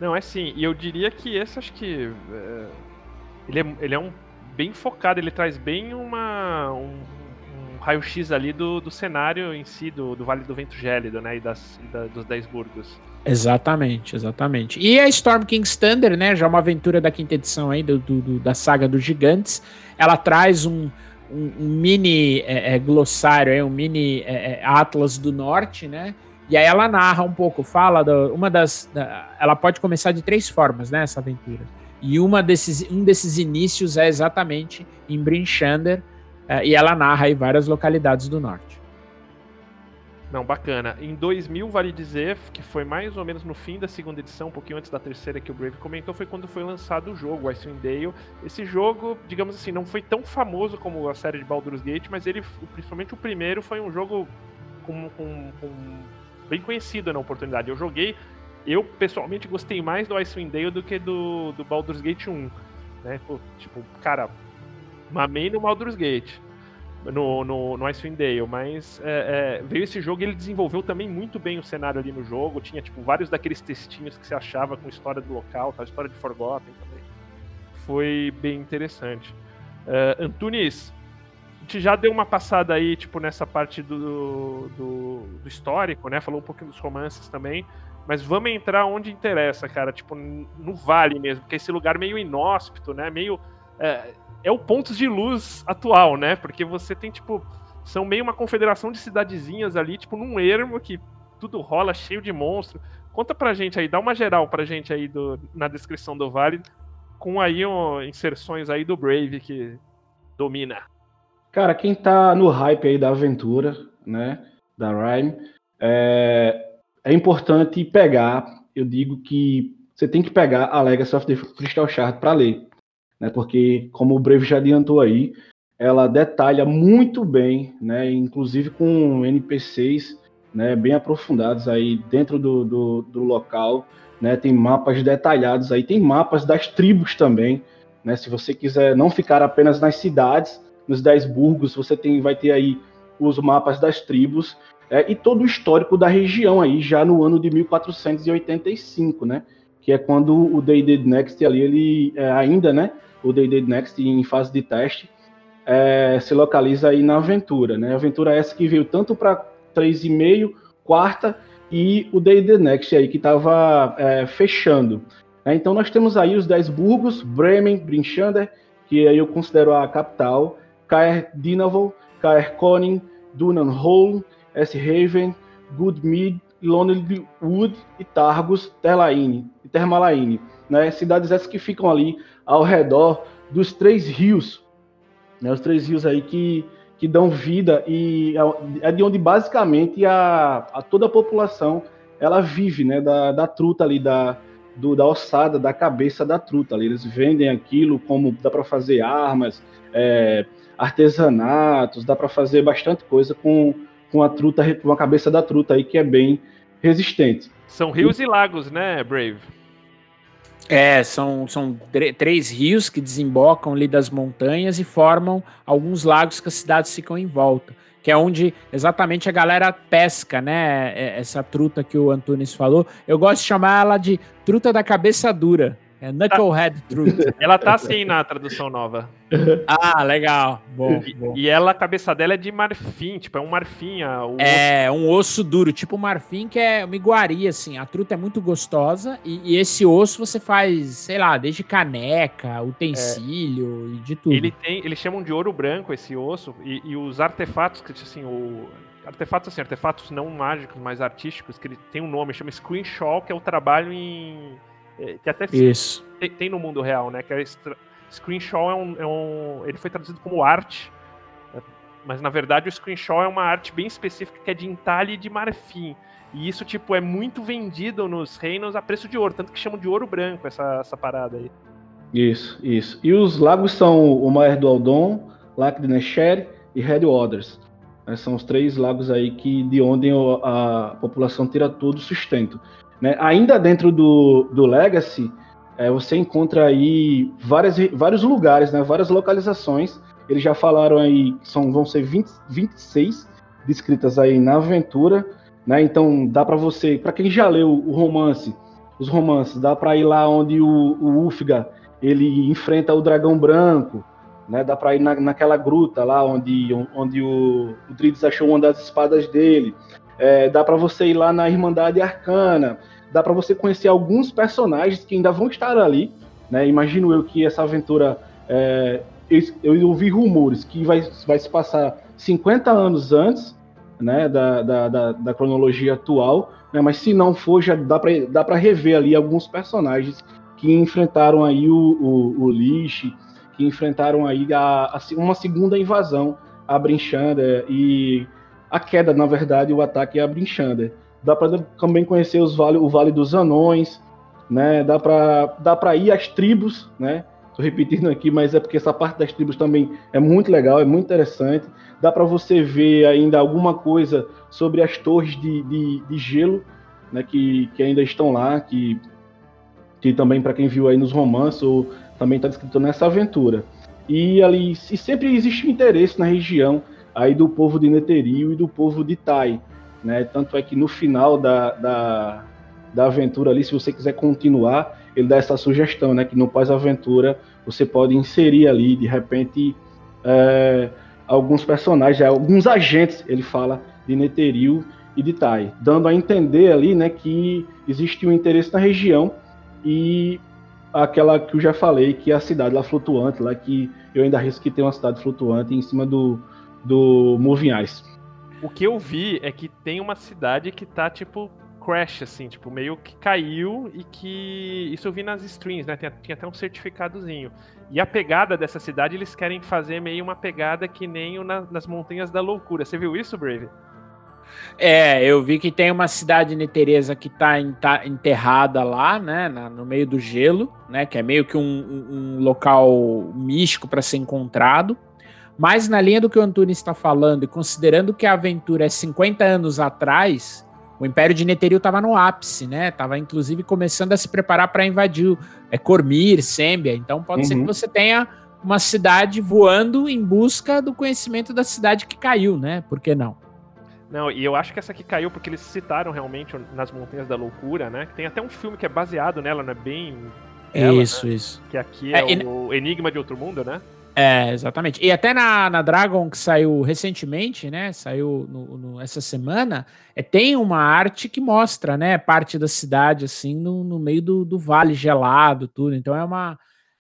Não, é sim. E eu diria que esse acho que. É, ele, é, ele é um bem focado, ele traz bem uma, um, raio-x ali do, do cenário em si, do, do Vale do Vento Gélido, né? E, das, e da, dos Desburgos. Exatamente, exatamente. E a Storm King's Thunder, né? Já é uma aventura da quinta edição aí, do, do da saga dos gigantes. Ela traz um, um, um mini é, é, glossário, é, um mini é, é, Atlas do Norte, né? E aí ela narra um pouco, fala da, uma das. Da, ela pode começar de três formas, né? Essa aventura. E uma desses, um desses inícios é exatamente em Brinchander, e ela narra aí várias localidades do norte. Não, bacana. Em 2000, vale dizer que foi mais ou menos no fim da segunda edição, um pouquinho antes da terceira que o Brave comentou, foi quando foi lançado o jogo, Icewind Dale. Esse jogo, digamos assim, não foi tão famoso como a série de Baldur's Gate, mas ele, principalmente o primeiro, foi um jogo com, com, com bem conhecido na oportunidade. Eu joguei, eu pessoalmente gostei mais do Icewind Dale do que do, do Baldur's Gate 1. Né? Tipo, cara, mamei no Baldur's Gate no, no, no Icewind Dale, mas é, é, veio esse jogo e ele desenvolveu também muito bem o cenário ali no jogo. Tinha tipo vários daqueles textinhos que você achava com história do local, a história de Forgotten também. Foi bem interessante. Uh, Antunes, a gente já deu uma passada aí, tipo, nessa parte do, do, do, histórico, né? Falou um pouquinho dos romances também. Mas vamos entrar onde interessa, cara. Tipo, no vale mesmo, porque esse lugar meio inóspito, né? Meio. É, é o Pontos de Luz atual, né? Porque você tem, tipo, são meio uma confederação de cidadezinhas ali, tipo, num ermo que tudo rola cheio de monstro. Conta pra gente aí, dá uma geral pra gente aí do, na descrição do Vale, com aí ó, inserções aí do Brave que domina. Cara, quem tá no hype aí da aventura, né, da Rhyme, é, é importante pegar, eu digo que você tem que pegar a Legacy of the Crystal Shard para ler né, porque, como o Breve já adiantou aí, ela detalha muito bem, né, inclusive com NPCs né, bem aprofundados aí dentro do, do, do local, né, tem mapas detalhados aí, tem mapas das tribos também, né, se você quiser não ficar apenas nas cidades, nos dez burgos, você tem, vai ter aí os mapas das tribos é, e todo o histórico da região aí já no ano de 1485, né, que é quando o D&D Next ali, ele é, ainda, né, o D&D Next em fase de teste, é, se localiza aí na Aventura, né? Aventura essa que veio tanto para 3,5, quarta e o D&D Next aí que estava é, fechando. É, então nós temos aí os 10 burgos, Bremen, Brinchander, que aí eu considero a capital, Kaer Dinavol, Kaer Koning, Dunanholm, S-Haven, Goodmead, Lonelywood e Targus, Terlaine, e Termalaine. Né? Cidades essas que ficam ali ao redor dos três rios, né, os três rios aí que, que dão vida e é, é de onde basicamente a, a toda a população ela vive, né, da, da truta ali da, do, da ossada, da cabeça da truta. Ali. Eles vendem aquilo como dá para fazer armas, é, artesanatos, dá para fazer bastante coisa com, com a truta, com a cabeça da truta aí que é bem resistente. São rios e lagos, né, Brave? É, são, são três rios que desembocam ali das montanhas e formam alguns lagos que as cidades ficam em volta. Que é onde exatamente a galera pesca, né? É, essa truta que o Antunes falou. Eu gosto de chamar ela de truta da cabeça dura. É Knucklehead Truth. Ela tá assim na tradução nova. ah, legal. Bom, e, bom. e ela, a cabeça dela é de marfim, tipo, é um marfim. é, osso. um osso duro, tipo marfim, que é uma iguaria, assim. A truta é muito gostosa e, e, esse osso você faz, sei lá, desde caneca, utensílio é. e de tudo. Ele tem, eles chamam de ouro branco esse osso e, e os artefatos, que assim, o, artefatos assim, artefatos não mágicos, mas artísticos, que ele tem um nome, chama Screenshot, que é o trabalho em que até Isso. Tem, tem, no mundo real, né? Que é screenshot é um, é um, ele foi traduzido como arte, né? mas na verdade o screenshot é uma arte bem específica que é de entalhe de marfim. E isso, tipo, é muito vendido nos reinos a preço de ouro, tanto que chamam de ouro branco essa, essa parada aí. Isso, isso. E os lagos são o Mar do Aldon, Lac de Nesher e Headwaters. São os três lagos aí que de onde a população tira todo o sustento. Né? Ainda dentro do, do Legacy, é, você encontra aí várias, vários lugares, né? várias localizações. Eles já falaram aí, são, vão ser 20, 26 descritas aí na aventura. Né? Então dá para você, para quem já leu o romance, os romances, dá para ir lá onde o, o Ufga ele enfrenta o dragão branco, né? Dá para ir na, naquela gruta lá onde, onde o, o achou uma das espadas dele. É, dá para você ir lá na Irmandade Arcana, dá para você conhecer alguns personagens que ainda vão estar ali. Né? Imagino eu que essa aventura. É, eu ouvi rumores que vai, vai se passar 50 anos antes né, da, da, da, da cronologia atual, né, mas se não for, já dá para dá rever ali alguns personagens que enfrentaram aí o, o, o Lich, que enfrentaram aí a, a, uma segunda invasão a Brinchander e a queda, na verdade, o ataque a Brinchander. Dá para também conhecer os vale, o Vale dos Anões, né? Dá para dá para ir às tribos, né? Tô repetindo aqui, mas é porque essa parte das tribos também é muito legal, é muito interessante. Dá para você ver ainda alguma coisa sobre as torres de, de, de gelo, né? Que, que ainda estão lá, que, que também para quem viu aí nos romances ou também está descrito nessa aventura. E ali e sempre existe um interesse na região aí do povo de Neterio e do povo de Tai. Né? Tanto é que no final da, da, da aventura ali, se você quiser continuar, ele dá essa sugestão, né? Que no pós-aventura você pode inserir ali, de repente, é, alguns personagens, alguns agentes, ele fala, de Neterio e de Tai, dando a entender ali, né, que existe um interesse na região e aquela que eu já falei, que é a cidade lá flutuante, lá que eu ainda risco que tem uma cidade flutuante em cima do, do Moving Ice. O que eu vi é que tem uma cidade que tá tipo crash, assim, tipo, meio que caiu e que. Isso eu vi nas streams, né? Tinha, tinha até um certificadozinho. E a pegada dessa cidade, eles querem fazer meio uma pegada que nem o na, nas Montanhas da Loucura. Você viu isso, Brave? É, eu vi que tem uma cidade neteresa que tá, enterrada lá, né, no meio do gelo, né, que é meio que um, um local místico para ser encontrado. Mas na linha do que o Antunes está falando, e considerando que a aventura é 50 anos atrás, o Império de Netheril estava no ápice, né? Tava inclusive começando a se preparar para invadir é, Cormir, Sembia. Então pode uhum. ser que você tenha uma cidade voando em busca do conhecimento da cidade que caiu, né? Por que não? Não, e eu acho que essa aqui caiu porque eles citaram realmente nas Montanhas da Loucura, né? Tem até um filme que é baseado nela, né? Bem. Ela, isso, né? isso. Que aqui é, é o e... Enigma de Outro Mundo, né? É, exatamente. E até na, na Dragon, que saiu recentemente, né? Saiu no, no, essa semana, é, tem uma arte que mostra, né? Parte da cidade, assim, no, no meio do, do vale gelado, tudo. Então é uma.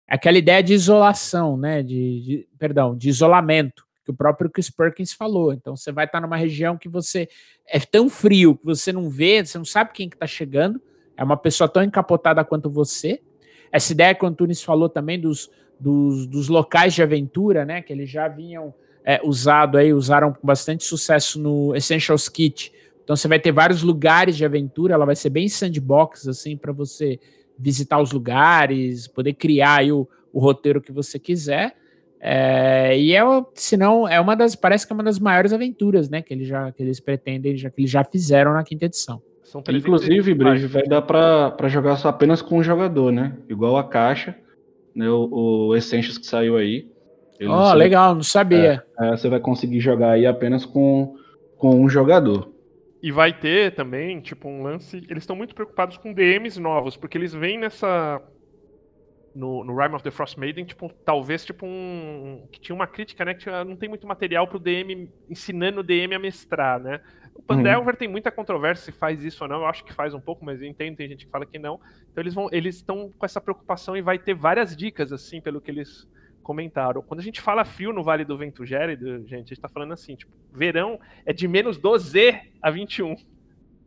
É aquela ideia de isolação, né? De, de, perdão, de isolamento, que o próprio Chris Perkins falou. Então você vai estar numa região que você é tão frio que você não vê, você não sabe quem que tá chegando. É uma pessoa tão encapotada quanto você. Essa ideia que o Antunes falou também dos dos, dos locais de aventura, né? Que eles já vinham é, usado aí, usaram com bastante sucesso no Essentials Kit. Então você vai ter vários lugares de aventura, ela vai ser bem sandbox, assim, para você visitar os lugares, poder criar aí o, o roteiro que você quiser. É, e é, se não, é uma das, parece que é uma das maiores aventuras, né, que eles já, que eles pretendem, já que eles já fizeram na quinta edição. Inclusive, Brave, vai dar para jogar só apenas com um jogador, né? Igual a caixa, né? O, o Essentials que saiu aí. Oh, legal, não sabia. É, é, você vai conseguir jogar aí apenas com, com um jogador. E vai ter também, tipo, um lance. Eles estão muito preocupados com DMs novos, porque eles vêm nessa. No, no Rime of the Frost Maiden, tipo, talvez, tipo, um. Que tinha uma crítica, né? Que não tem muito material pro DM ensinando o DM a mestrar, né? O Pandelver uhum. tem muita controvérsia se faz isso ou não. Eu acho que faz um pouco, mas eu entendo, tem gente que fala que não. Então eles vão, eles estão com essa preocupação e vai ter várias dicas, assim, pelo que eles comentaram. Quando a gente fala frio no Vale do Vento Gélido, gente, a gente está falando assim, tipo, verão é de menos 12 a 21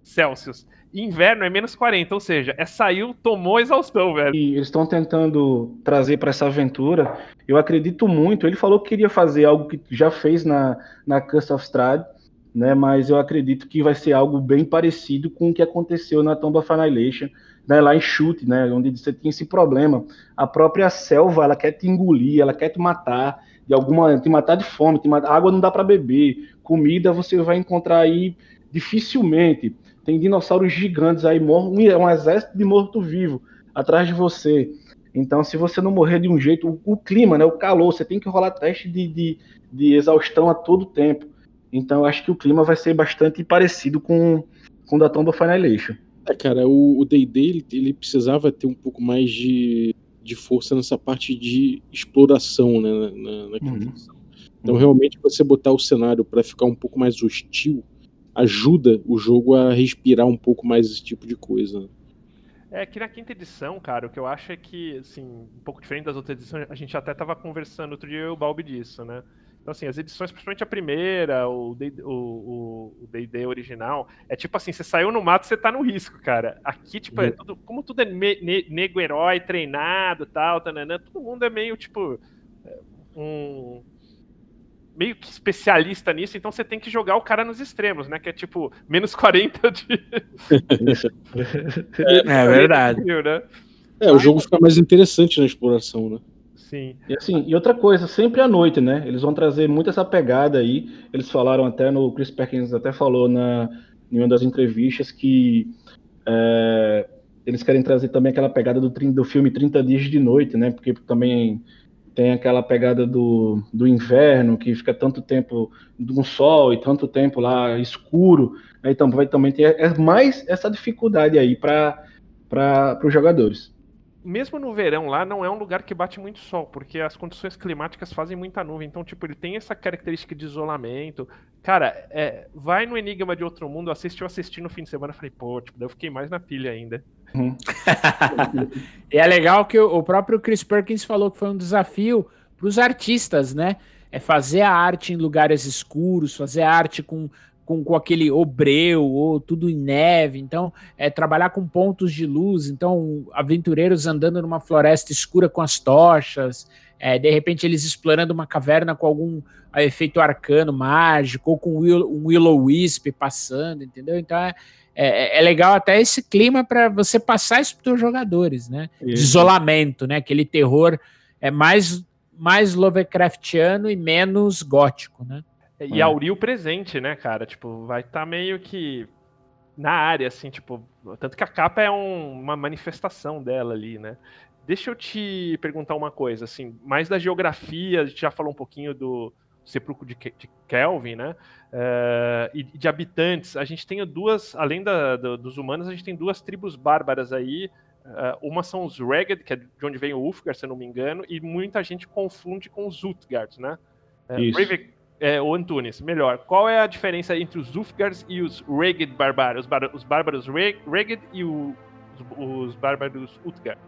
Celsius. inverno é menos 40, ou seja, é saiu, tomou exaustão, velho. E eles estão tentando trazer para essa aventura. Eu acredito muito. Ele falou que queria fazer algo que já fez na, na Curse of Strahd, né? Mas eu acredito que vai ser algo bem parecido com o que aconteceu na Tomb of Annihilation né, lá em chute, né, onde você tinha esse problema. A própria selva, ela quer te engolir, ela quer te matar, de alguma, te matar de fome, te matar, água não dá para beber, comida você vai encontrar aí dificilmente. Tem dinossauros gigantes aí, um exército de morto-vivo atrás de você. Então, se você não morrer de um jeito, o, o clima, né, o calor, você tem que rolar teste de, de, de exaustão a todo tempo. Então, eu acho que o clima vai ser bastante parecido com, com o da Tomb of Annihilation. É, cara, o D&D ele, ele, precisava ter um pouco mais de, de força nessa parte de exploração, né, na, na, na uhum. Então, realmente, você botar o cenário para ficar um pouco mais hostil ajuda o jogo a respirar um pouco mais esse tipo de coisa. É que na quinta edição, cara, o que eu acho é que, assim, um pouco diferente das outras edições, a gente até tava conversando outro dia eu e o Balbi disso, né? Então, assim, as edições, principalmente a primeira, o D&D o, o, original, é tipo assim, você saiu no mato, você tá no risco, cara. Aqui, tipo, é uhum. tudo, como tudo é me, ne, nego herói, treinado tal, tananã, todo mundo é meio, tipo, é, um... meio que especialista nisso, então você tem que jogar o cara nos extremos, né? Que é tipo, menos 40 de... é, é verdade. Né? É, o jogo fica mais interessante na exploração, né? Sim. E assim, e outra coisa, sempre à noite, né? Eles vão trazer muito essa pegada aí. Eles falaram até no Chris Perkins até falou na em uma das entrevistas que é, eles querem trazer também aquela pegada do, do filme 30 dias de noite, né? Porque também tem aquela pegada do, do inverno que fica tanto tempo no sol e tanto tempo lá escuro. Né? Então vai também ter é mais essa dificuldade aí para os jogadores mesmo no verão lá, não é um lugar que bate muito sol, porque as condições climáticas fazem muita nuvem. Então, tipo, ele tem essa característica de isolamento. Cara, é, vai no Enigma de Outro Mundo, assiste, eu assisti no fim de semana, falei, pô, tipo, eu fiquei mais na pilha ainda. Uhum. e é legal que o próprio Chris Perkins falou que foi um desafio para os artistas, né? É fazer a arte em lugares escuros, fazer arte com com, com aquele obreu ou tudo em neve. Então, é trabalhar com pontos de luz. Então, aventureiros andando numa floresta escura com as tochas. É, de repente, eles explorando uma caverna com algum é, efeito arcano mágico ou com um Willow Wisp passando, entendeu? Então, é, é, é legal até esse clima para você passar isso para os jogadores, né? Isso. De isolamento, né? Aquele terror é mais mais Lovecraftiano e menos gótico, né? E a Auril presente, né, cara? Tipo, vai estar tá meio que na área, assim, tipo. Tanto que a capa é um, uma manifestação dela ali, né? Deixa eu te perguntar uma coisa, assim, mais da geografia, a gente já falou um pouquinho do sepulcro de, de Kelvin, né? Uh, e de habitantes. A gente tem duas, além da, do, dos humanos, a gente tem duas tribos bárbaras aí. Uh, uma são os Ragged, que é de onde vem o Ulfgar, se eu não me engano, e muita gente confunde com os Utgard, né? Uh, é, o Antunes, melhor. Qual é a diferença entre os Ulfgars e os Ragged Bárbaros? Os bárbaros Ragged e o, os, os bárbaros Utgar?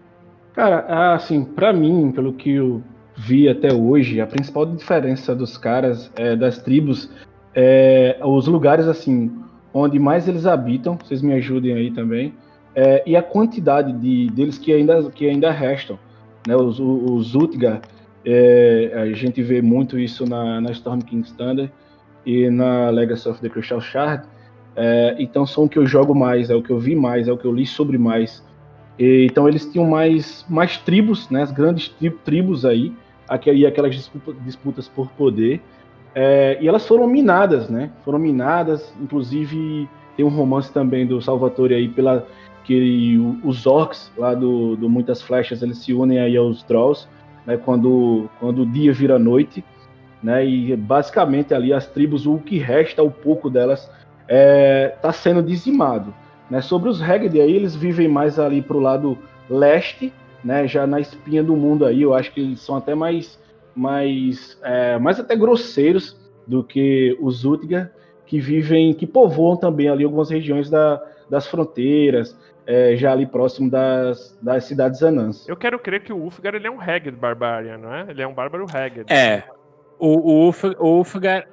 Cara, assim, para mim, pelo que eu vi até hoje, a principal diferença dos caras, é, das tribos, é os lugares, assim, onde mais eles habitam, vocês me ajudem aí também, é, e a quantidade de, deles que ainda, que ainda restam. Né, os, os Utgar, é, a gente vê muito isso na, na Storm King's Thunder e na Legacy of the Crystal Shard. É, então são o que eu jogo mais, é o que eu vi mais, é o que eu li sobre mais. E, então eles tinham mais, mais tribos, né, as grandes tri tribos aí, aqui, aquelas disputas, disputas por poder. É, e elas foram minadas, né? Foram minadas, inclusive tem um romance também do Salvatore aí pela que os orcs lá do, do Muitas Flechas eles se unem aí aos Trolls, né? Quando quando o dia vira noite, né? E basicamente ali as tribos o que resta o pouco delas está é, tá sendo dizimado, né? Sobre os Hagrid aí eles vivem mais ali pro lado leste, né? Já na espinha do mundo aí, eu acho que eles são até mais mais, é, mais até grosseiros do que os Utgar, que vivem, que povoam também ali algumas regiões da, das fronteiras, é, já ali próximo das, das cidades anãs. Eu quero crer que o Ulfgar ele é um Haggard Barbarian, não é? Ele é um bárbaro Haggard. É. O, o, o Ulfgar.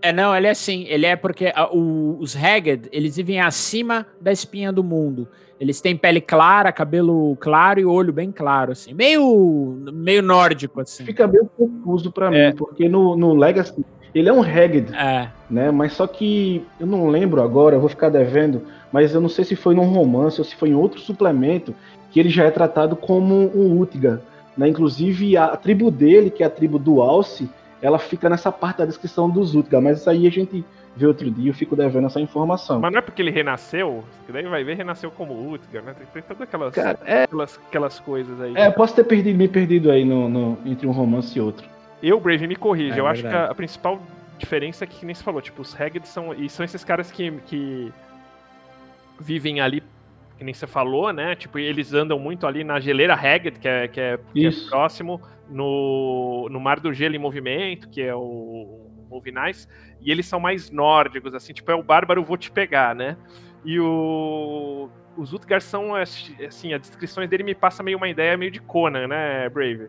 É, não, ele é assim. Ele é porque a, o, os Haggard, eles vivem acima da espinha do mundo. Eles têm pele clara, cabelo claro e olho bem claro, assim. Meio, meio nórdico, assim. Fica meio confuso para é. mim, porque no, no Legacy ele é um Haggard, é. né? Mas só que eu não lembro agora, eu vou ficar devendo, mas eu não sei se foi num romance ou se foi em outro suplemento que ele já é tratado como um Utgar, né? Inclusive a, tribo dele, que é a tribo do Alce, ela fica nessa parte da descrição dos Utgar, mas isso aí a gente ver outro dia, eu fico devendo essa informação. Mas não é porque ele renasceu? Que daí vai ver, renasceu como Utgar, né? Tem, tem todas aquelas, Cara, é... aquelas, aquelas coisas aí. É, posso ter perdido, me perdido aí no, no, entre um romance e outro. Eu, Brave, me corrija. É, eu acho que a, a, principal diferença é que, que nem se falou, tipo, os Haggard são. E são esses caras que, que vivem ali, que nem você falou, né? Tipo, eles andam muito ali na geleira Haggard, que é, que é, que é próximo, no, no Mar do Gelo em Movimento, que é o Movinais, e eles são mais nórdicos, assim, tipo, é o bárbaro vou te pegar, né? E o os Utgar são, assim, as descrições dele me passa meio uma ideia meio de Conan, né, Brave?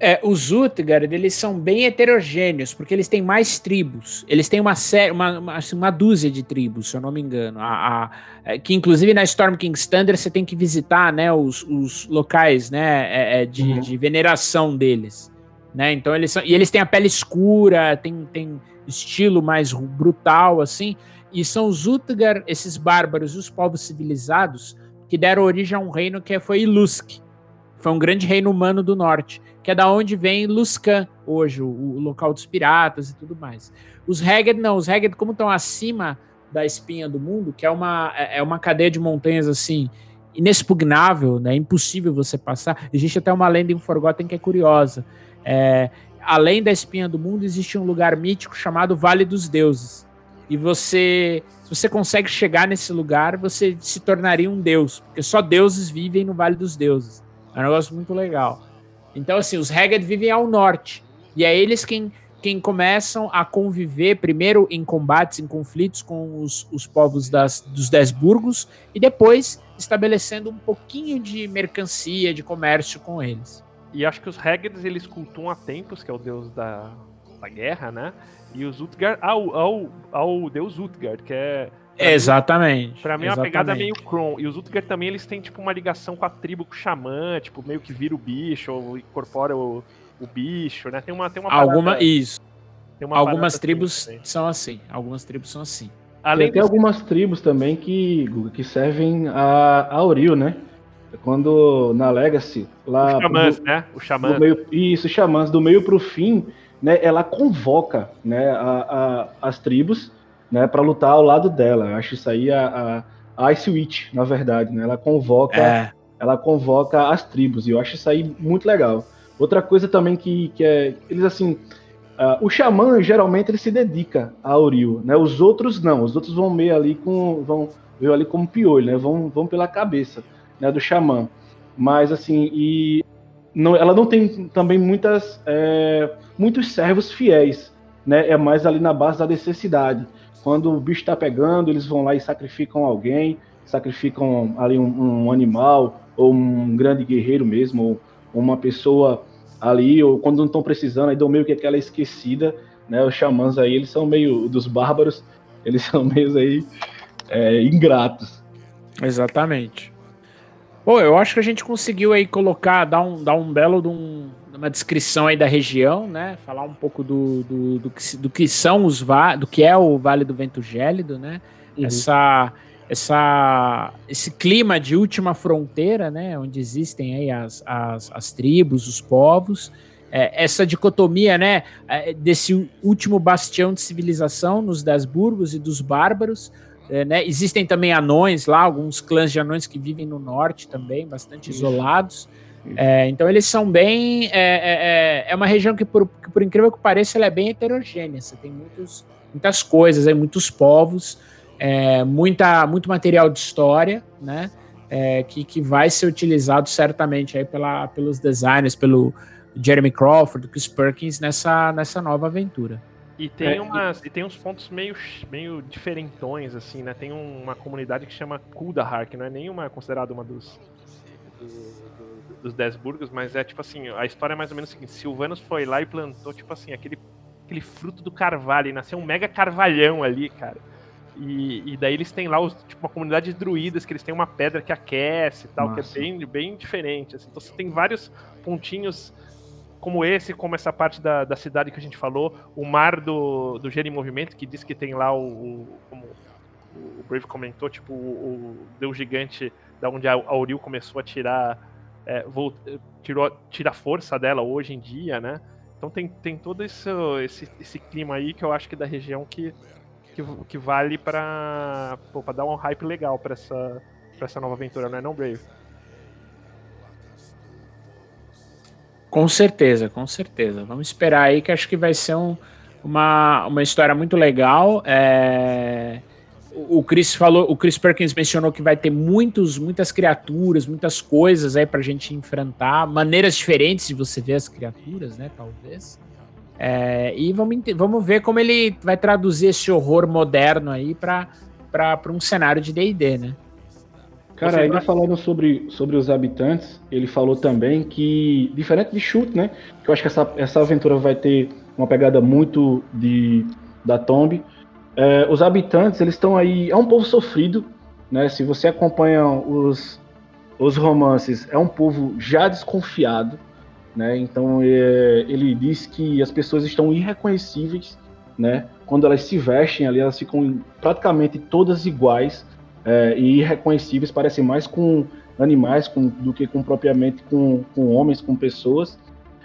É, os Utgard, eles são bem heterogêneos, porque eles têm mais tribos. Eles têm uma série, uma, uma, assim, uma dúzia de tribos, se eu não me engano. A, a, é, que inclusive na Storm King Standard você tem que visitar, né, os, os locais, né, é, é, de, uhum. de veneração deles. Né? Então eles são, e eles têm a pele escura, tem, tem estilo mais brutal assim, e são os Utgar, esses bárbaros os povos civilizados que deram origem a um reino que foi Ilusk. Foi um grande reino humano do norte, que é da onde vem Luskan hoje, o, o local dos piratas e tudo mais. Os Hagrid não, os Hagrid como estão acima da espinha do mundo, que é uma, é, é uma cadeia de montanhas assim inexpugnável, né? Impossível você passar. Existe até uma lenda em Forgotten que é curiosa, é, além da espinha do mundo, existe um lugar mítico chamado Vale dos Deuses. E você, se você consegue chegar nesse lugar, você se tornaria um deus, porque só deuses vivem no Vale dos Deuses. É um negócio muito legal. Então, assim, os Hagrid vivem ao norte. E é eles quem, quem começam a conviver, primeiro em combates, em conflitos com os, os povos das, dos Dez Burgos, e depois estabelecendo um pouquinho de mercancia, de comércio com eles. E acho que os Hagrids eles cultuam a Tempos, que é o deus da, da guerra, né? E os Utgard ao, ao, ao deus Utgard, que é. Exatamente. Mim, pra mim é uma pegada meio Kron. E os Utgard também eles têm tipo uma ligação com a tribo, com o xamã, tipo, meio que vira o bicho, ou incorpora o, o bicho, né? Tem uma. Tem uma Alguma, parada, isso. Uma algumas tribos assim, são assim. Algumas tribos são assim. Além tem algumas tribos também que, que servem a, a Auril, né? Quando na Legacy, lá. Os xamãs, do, né? O xamã. Meio, isso, xamãs, do meio pro fim, né? Ela convoca né, a, a as tribos né, para lutar ao lado dela. Eu acho isso aí a, a, Ice Witch, na verdade, né? Ela convoca. É. Ela convoca as tribos, e eu acho isso aí muito legal. Outra coisa também que, que é. Eles assim. Uh, o xamã geralmente ele se dedica a Auril, né? Os outros não, os outros vão meio ali com. vão ver ali como piolho, né? Vão, vão pela cabeça né, do xamã. Mas assim, e não, ela não tem também muitas, é, muitos servos fiéis, né? É mais ali na base da necessidade. Quando o bicho está pegando, eles vão lá e sacrificam alguém, sacrificam ali um, um animal ou um grande guerreiro mesmo, ou uma pessoa ali, ou quando não estão precisando, aí dão meio que aquela esquecida, né? Os xamãs aí, eles são meio dos bárbaros, eles são meio aí é, ingratos. Exatamente. Pô, eu acho que a gente conseguiu aí colocar, dar um, dar um belo de um, uma descrição aí da região, né? Falar um pouco do, do, do, que, do que são os va do que é o Vale do Vento Gélido, né? Uhum. Essa, essa, esse clima de última fronteira, né, onde existem aí as, as, as tribos, os povos, é, essa dicotomia, né, é, desse último bastião de civilização nos Desburgos e dos bárbaros, é, né, existem também anões lá, alguns clãs de anões que vivem no norte também, bastante Isso. isolados, é, então eles são bem. É, é, é, uma região que por, que, por incrível que pareça, ela é bem heterogênea. Você tem muitos, muitas coisas, aí, muitos povos é, muita, muito material de história, né? É, que, que vai ser utilizado certamente aí pela, pelos designers, pelo Jeremy Crawford, Chris Perkins nessa, nessa nova aventura. E tem, é, umas, e... e tem uns pontos meio, meio diferentões, assim, né? Tem uma comunidade que chama Kuldahar, que não é nenhuma considerada uma dos, do, do, dos Dez Burgos, mas é tipo assim, a história é mais ou menos o seguinte, Silvanos foi lá e plantou, tipo assim, aquele, aquele fruto do carvalho, e nasceu um mega carvalhão ali, cara. E, e, daí eles têm lá os, tipo, uma comunidade de druidas, que eles têm uma pedra que aquece e tal, Nossa. que é bem, bem diferente. Assim. Então você tem vários pontinhos como esse, como essa parte da, da cidade que a gente falou, o mar do, do Gênio em Movimento, que diz que tem lá o, o como o Brave comentou, tipo, o, o Deus Gigante, da onde a Auril começou a tirar, é, tirou, tira a força dela hoje em dia, né? Então tem, tem todo esse, esse, esse clima aí que eu acho que é da região que que, que vale pra dar um hype legal pra essa, pra essa nova aventura, não é não, Brave? Com certeza, com certeza. Vamos esperar aí que acho que vai ser um, uma, uma história muito legal. É... O Chris falou, o Chris Perkins mencionou que vai ter muitos, muitas criaturas, muitas coisas aí pra gente enfrentar, maneiras diferentes de você ver as criaturas, né? Talvez. É, e vamos, vamos ver como ele vai traduzir esse horror moderno aí para um cenário de DD, né? Cara, ainda falando sobre, sobre os habitantes, ele falou também que, diferente de chute, né? Que eu acho que essa, essa aventura vai ter uma pegada muito de da Tomb. É, os habitantes, eles estão aí. É um povo sofrido, né? Se você acompanha os, os romances, é um povo já desconfiado. Né? Então é, ele diz que as pessoas estão irreconhecíveis, né? Quando elas se vestem ali, elas ficam praticamente todas iguais é, e irreconhecíveis, parecem mais com animais com, do que com propriamente com, com homens, com pessoas.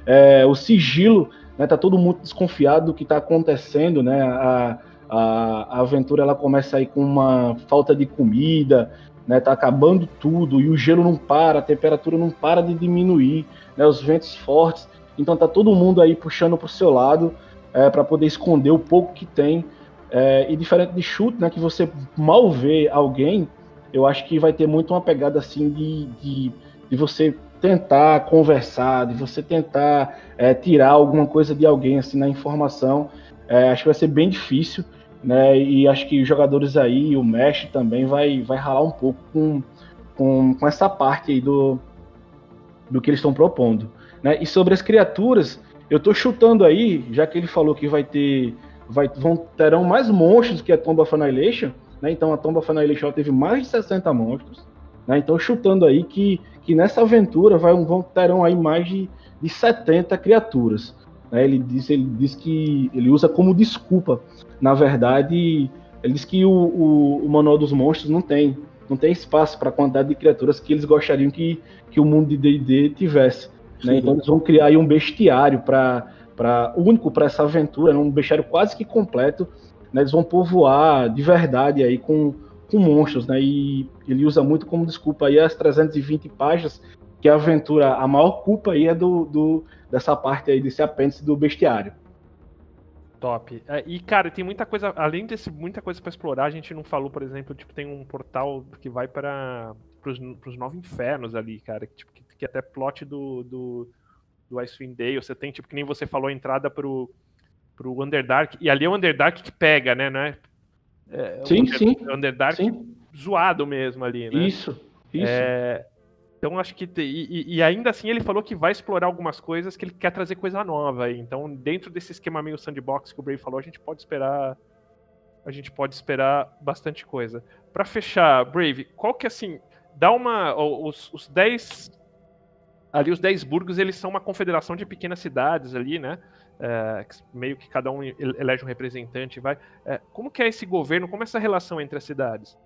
É, o sigilo, né? Tá todo mundo desconfiado do que está acontecendo, né? A, a, a aventura ela começa aí com uma falta de comida, né? Tá acabando tudo e o gelo não para, a temperatura não para de diminuir né, os ventos fortes. Então tá todo mundo aí puxando para o seu lado é, para poder esconder o pouco que tem. É, e diferente de chute, né, que você mal vê alguém, eu acho que vai ter muito uma pegada assim de, de, de você tentar conversar, de você tentar é, tirar alguma coisa de alguém assim na informação. É, acho que vai ser bem difícil, né? E acho que os jogadores aí, o mestre também vai, vai ralar um pouco com, com, com essa parte aí do, do que eles estão propondo. Né? E sobre as criaturas, eu estou chutando aí, já que ele falou que vai ter. Vai, vão, terão mais monstros que a Tomb of Annihilation, né? Então a Tomb of Annihilation teve mais de 60 monstros. Né? Então chutando aí que, que nessa aventura vai, vão, terão aí mais de, de 70 criaturas. Né? Ele, diz, ele diz que ele usa como desculpa. Na verdade, ele diz que o, o, o manual dos monstros não tem não tem espaço para a quantidade de criaturas que eles gostariam que, que o mundo de D&D tivesse. Né? Então eles vão criar um bestiário para para único para essa aventura, né? um bestiário quase que completo. Né? Eles vão povoar de verdade aí com, com monstros, né? E ele usa muito como desculpa aí as 320 páginas que a aventura, a maior culpa aí é do, do dessa parte aí desse apêndice do bestiário. Top. É, e, cara, tem muita coisa, além desse, muita coisa para explorar, a gente não falou, por exemplo, tipo, tem um portal que vai para pros nove infernos ali, cara, que, tipo, que, que até plot do, do, do Icewind Dale, você tem, tipo, que nem você falou, a entrada pro, pro Underdark, e ali é o Underdark que pega, né, né? É, sim, o sim. Underdark sim. zoado mesmo ali, né? Isso, isso. É, então acho que e, e, ainda assim ele falou que vai explorar algumas coisas que ele quer trazer coisa nova. Então dentro desse esquema meio sandbox que o Brave falou, a gente pode esperar a gente pode esperar bastante coisa. Para fechar, Brave, qual que assim, dá uma os, os 10 ali os 10 burgos, eles são uma confederação de pequenas cidades ali, né? É, meio que cada um elege um representante, vai. É, como que é esse governo? Como é essa relação entre as cidades?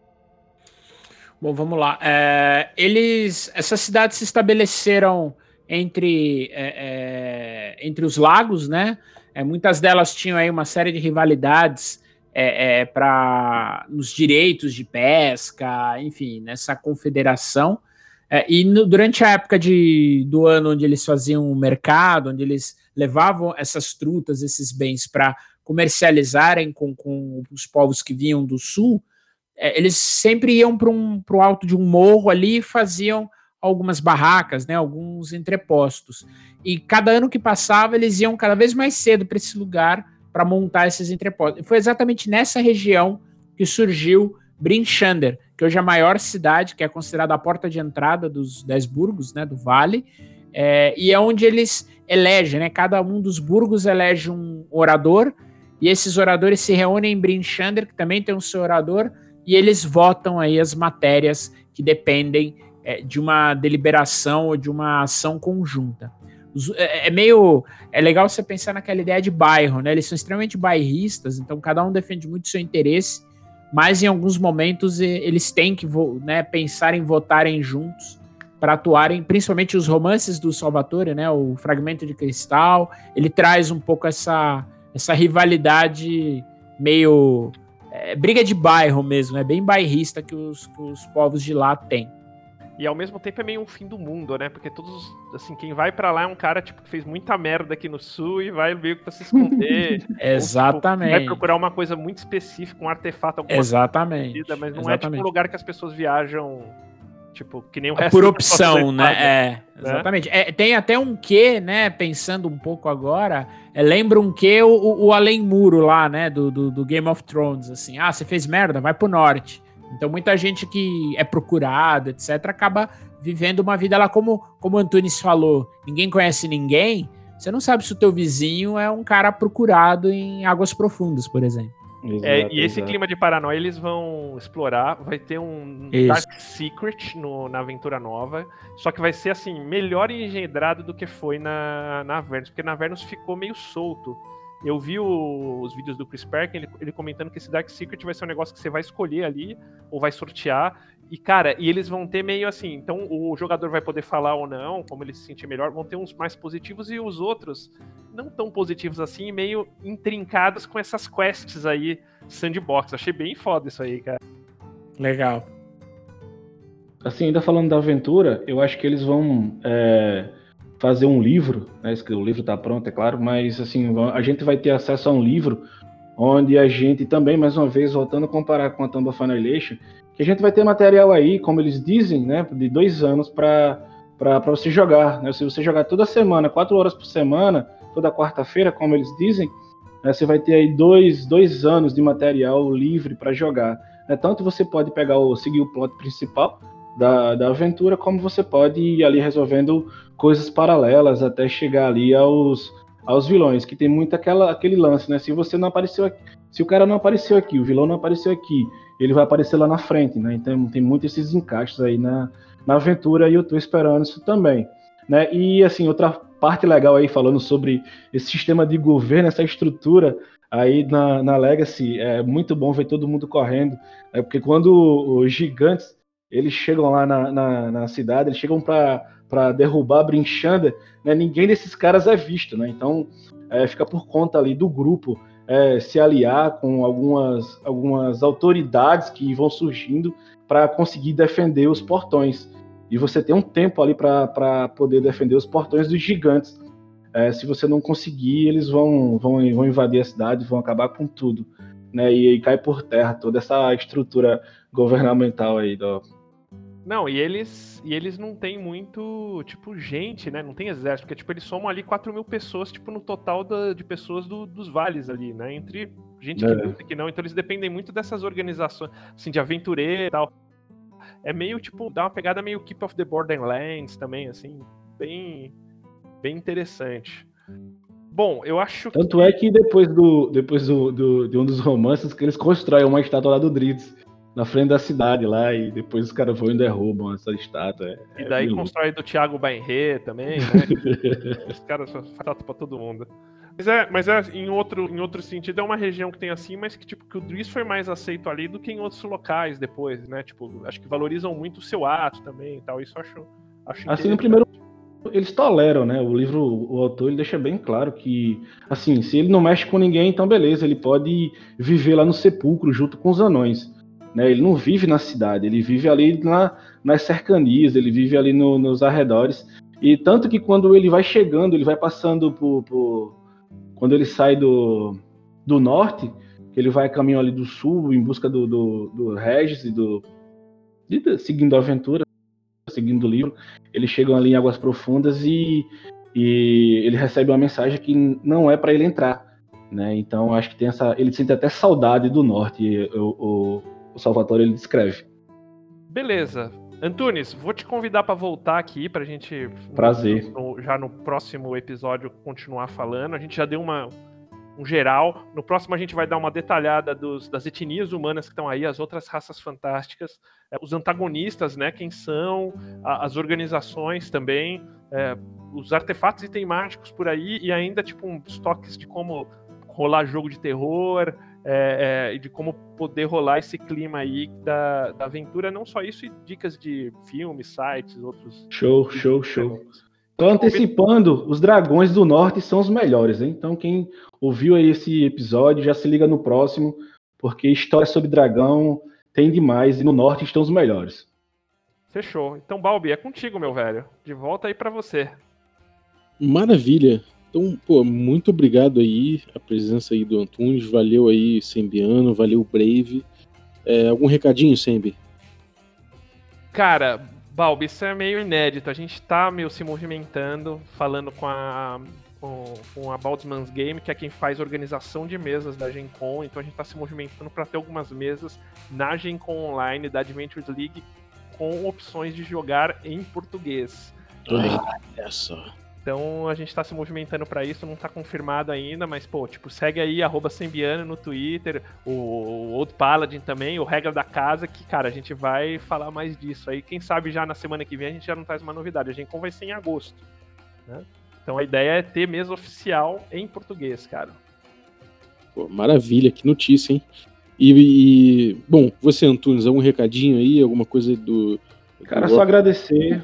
Bom, vamos lá. É, eles, essas cidades se estabeleceram entre, é, é, entre os lagos, né? É, muitas delas tinham aí uma série de rivalidades para nos direitos de pesca, enfim, nessa confederação. É, e no, durante a época de, do ano onde eles faziam o mercado, onde eles levavam essas trutas, esses bens para comercializarem com, com os povos que vinham do sul, é, eles sempre iam para um, o alto de um morro ali e faziam algumas barracas, né, alguns entrepostos. E cada ano que passava, eles iam cada vez mais cedo para esse lugar para montar esses entrepostos. E foi exatamente nessa região que surgiu Brinchander, que hoje é a maior cidade, que é considerada a porta de entrada dos dez burgos, né, do vale, é, e é onde eles elegem, né, cada um dos burgos elege um orador, e esses oradores se reúnem em Brinchander, que também tem um seu orador, e eles votam aí as matérias que dependem é, de uma deliberação ou de uma ação conjunta. É, é, meio. É legal você pensar naquela ideia de bairro, né? Eles são extremamente bairristas, então cada um defende muito seu interesse, mas em alguns momentos eles têm que né, pensar em votarem juntos para atuarem, principalmente os romances do Salvatore, né? O Fragmento de Cristal, ele traz um pouco essa, essa rivalidade meio é, briga de bairro mesmo, é bem bairrista que os, que os povos de lá têm. E ao mesmo tempo é meio um fim do mundo, né? Porque todos, assim, quem vai para lá é um cara, tipo, que fez muita merda aqui no sul e vai meio que pra se esconder. Exatamente. Ou, tipo, vai procurar uma coisa muito específica, um artefato, alguma Exatamente. coisa mas não Exatamente. é tipo um lugar que as pessoas viajam Tipo, que nem o resto Por opção, né? É, né? exatamente. É, tem até um que, né? Pensando um pouco agora, é, lembra um que o, o Além Muro lá, né? Do, do, do, Game of Thrones, assim. Ah, você fez merda, vai pro norte. Então, muita gente que é procurada, etc., acaba vivendo uma vida lá, como, como o Antunes falou, ninguém conhece ninguém. Você não sabe se o teu vizinho é um cara procurado em águas profundas, por exemplo. Exato, é, e esse exato. clima de paranoia eles vão explorar. Vai ter um Isso. Dark Secret no, na aventura nova. Só que vai ser assim, melhor engendrado do que foi na, na Avernus, porque na Avernus ficou meio solto. Eu vi o, os vídeos do Chris Perkin, ele, ele, comentando que esse Dark Secret vai ser um negócio que você vai escolher ali, ou vai sortear. E, cara, e eles vão ter meio assim. Então, o jogador vai poder falar ou não, como ele se sentir melhor. Vão ter uns mais positivos e os outros não tão positivos assim, meio intrincados com essas quests aí, sandbox. Achei bem foda isso aí, cara. Legal. Assim, ainda falando da aventura, eu acho que eles vão. É fazer um livro, né? O livro está pronto, é claro, mas assim, a gente vai ter acesso a um livro onde a gente também, mais uma vez, voltando a comparar com a Tomb of Annihilation, que a gente vai ter material aí, como eles dizem, né, de dois anos para você jogar. Né? Se você jogar toda semana, quatro horas por semana, toda quarta-feira, como eles dizem, né, você vai ter aí dois, dois anos de material livre para jogar. Né? Tanto você pode pegar o seguir o plot principal, da, da aventura, como você pode ir ali resolvendo coisas paralelas até chegar ali aos, aos vilões, que tem muito aquela, aquele lance, né? Se você não apareceu aqui, se o cara não apareceu aqui, o vilão não apareceu aqui, ele vai aparecer lá na frente, né? Então tem muito esses encaixes aí na, na aventura e eu tô esperando isso também, né? E assim, outra parte legal aí falando sobre esse sistema de governo, essa estrutura aí na, na Legacy, é muito bom ver todo mundo correndo, né? porque quando os gigantes eles chegam lá na, na, na cidade, eles chegam para derrubar Brinchanda, né? ninguém desses caras é visto, né? Então é, fica por conta ali do grupo é, se aliar com algumas, algumas autoridades que vão surgindo para conseguir defender os portões. E você tem um tempo ali para poder defender os portões dos gigantes. É, se você não conseguir, eles vão, vão, vão invadir a cidade, vão acabar com tudo. Né? E, e cai por terra toda essa estrutura governamental aí do, não, e eles e eles não têm muito, tipo, gente, né? Não tem exército, porque, tipo, eles somam ali 4 mil pessoas, tipo, no total da, de pessoas do, dos vales ali, né? Entre gente é. que luta e que não. Então eles dependem muito dessas organizações, assim, de aventureiro e tal. É meio, tipo, dá uma pegada meio Keep of the Borderlands também, assim, bem, bem interessante. Bom, eu acho Tanto que... é que depois do depois do, do, de um dos romances que eles constroem uma estátua lá do Dritz na frente da cidade lá e depois os caras vão e derrubam essa estátua. É, e daí é constrói do Thiago Bainré também, né? os caras fazem pra todo mundo. Mas é, mas é em, outro, em outro sentido, é uma região que tem assim, mas que, tipo, que o Driz foi mais aceito ali do que em outros locais depois, né? Tipo, acho que valorizam muito o seu ato também e tal. Isso eu acho. acho assim, no primeiro. Eles toleram, né? O livro, o autor, ele deixa bem claro que, assim, se ele não mexe com ninguém, então beleza, ele pode viver lá no sepulcro junto com os anões. Né? Ele não vive na cidade, ele vive ali na, nas cercanias, ele vive ali no, nos arredores. E tanto que quando ele vai chegando, ele vai passando por, por quando ele sai do, do norte, ele vai caminho ali do sul em busca do, do, do Regis e do. De, seguindo a aventura, seguindo o livro, eles chegam ali em Águas Profundas e, e ele recebe uma mensagem que não é para ele entrar. Né? Então acho que tem essa. Ele sente até saudade do norte, o, o, Salvatore ele descreve. Beleza. Antunes, vou te convidar para voltar aqui para a gente. Prazer. No, já no próximo episódio continuar falando. A gente já deu uma, um geral. No próximo a gente vai dar uma detalhada dos, das etnias humanas que estão aí, as outras raças fantásticas, é, os antagonistas, né? Quem são, a, as organizações também, é, os artefatos temáticos por aí e ainda tipo uns toques de como rolar jogo de terror, é, é, de como poder rolar esse clima aí da, da aventura, não só isso, e dicas de filmes, sites, outros. Show, show, show. Tô antecipando, os dragões do norte são os melhores, hein? Então quem ouviu aí esse episódio já se liga no próximo, porque história sobre dragão tem demais e no norte estão os melhores. Fechou. Então, Balbi, é contigo, meu velho. De volta aí para você. Maravilha. Então, pô, muito obrigado aí, a presença aí do Antunes, valeu aí, Sembiano, valeu Brave. É, algum recadinho, Sembi? Cara, Balbi, isso é meio inédito. A gente tá meio se movimentando, falando com a com, com a Baldsman's Game, que é quem faz organização de mesas da Gen Con. Então a gente tá se movimentando para ter algumas mesas na Gen Con Online da Adventures League com opções de jogar em português. Olha só. Então a gente está se movimentando para isso, não está confirmado ainda, mas pô, tipo, segue aí arroba Sembiano no Twitter, o Old Paladin também, o Regra da Casa, que, cara, a gente vai falar mais disso aí. Quem sabe já na semana que vem a gente já não traz uma novidade. A gente vai ser em agosto. Né? Então a ideia é ter mesa oficial em português, cara. Pô, maravilha, que notícia, hein? E, e, bom, você, Antunes, algum recadinho aí, alguma coisa do. Cara, do... só agradecer.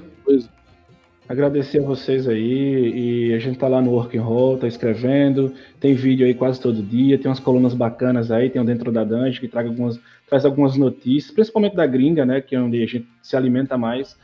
Agradecer a vocês aí. E a gente tá lá no Working Roll, tá escrevendo. Tem vídeo aí quase todo dia. Tem umas colunas bacanas aí. Tem um dentro da Dungeon que traz algumas, traz algumas notícias, principalmente da gringa, né? Que é onde a gente se alimenta mais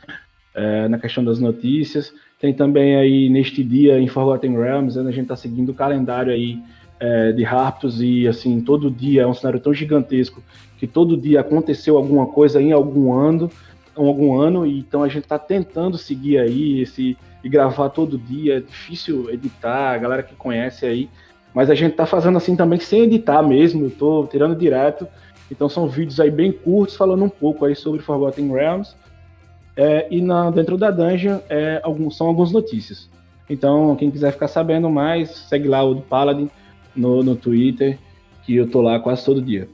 é, na questão das notícias. Tem também aí neste dia em Forgotten Realms, né, a gente tá seguindo o calendário aí é, de Raptos e assim, todo dia é um cenário tão gigantesco que todo dia aconteceu alguma coisa em algum ano algum ano, e então a gente está tentando seguir aí esse e gravar todo dia. É difícil editar, a galera que conhece aí, mas a gente está fazendo assim também sem editar mesmo, estou tirando direto. Então são vídeos aí bem curtos falando um pouco aí sobre Forgotten Realms. É, e na, dentro da dungeon é, são algumas notícias. Então, quem quiser ficar sabendo mais, segue lá o do Paladin no, no Twitter, que eu tô lá quase todo dia.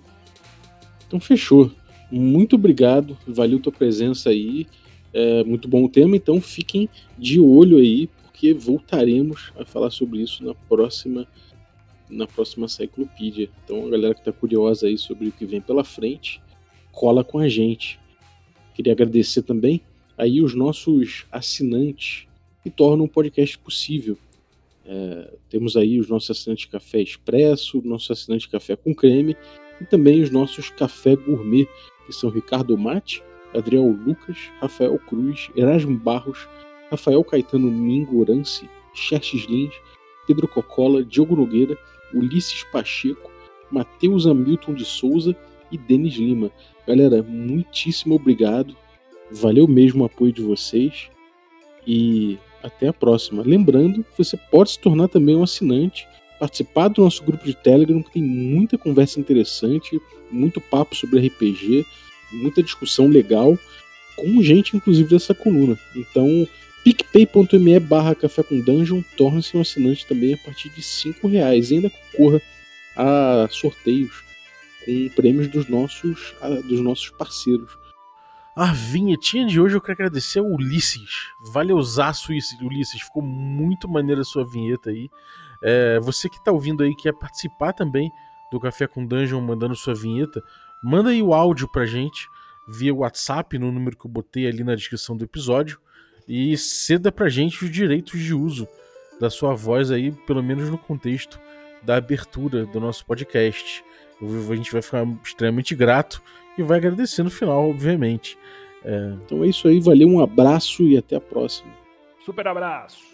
Então fechou muito obrigado, valeu tua presença aí. É muito bom o tema, então fiquem de olho aí, porque voltaremos a falar sobre isso na próxima na próxima Cyclopedia. Então a galera que está curiosa aí sobre o que vem pela frente, cola com a gente. Queria agradecer também aí os nossos assinantes que tornam o podcast possível. É, temos aí os nossos assinantes Café Expresso, nosso assinante Café com Creme e também os nossos Café Gourmet, que são Ricardo Mate, Adriel Lucas, Rafael Cruz, Erasmo Barros, Rafael Caetano Mingorance, Xerxes Lins, Pedro Cocola, Diogo Nogueira, Ulisses Pacheco, Matheus Hamilton de Souza e Denis Lima. Galera, muitíssimo obrigado. Valeu mesmo o apoio de vocês. E até a próxima. Lembrando você pode se tornar também um assinante, participar do nosso grupo de Telegram, que tem muita conversa interessante, muito papo sobre RPG, muita discussão legal, com gente inclusive dessa coluna. Então, picpay.me barra café com dungeon, torne-se um assinante também a partir de 5 reais e ainda concorra a sorteios com prêmios dos nossos, dos nossos parceiros. A vinhetinha de hoje eu quero agradecer ao Ulisses. Valeuzaço, Ulisses. Ficou muito maneira a sua vinheta aí. É, você que tá ouvindo aí, quer participar também do Café com Dungeon, mandando sua vinheta, manda aí o áudio pra gente via WhatsApp, no número que eu botei ali na descrição do episódio, e ceda pra gente os direitos de uso da sua voz aí, pelo menos no contexto da abertura do nosso podcast. A gente vai ficar extremamente grato e vai agradecer no final, obviamente. É, Então é isso aí, valeu, um abraço e até a próxima. Super abraço.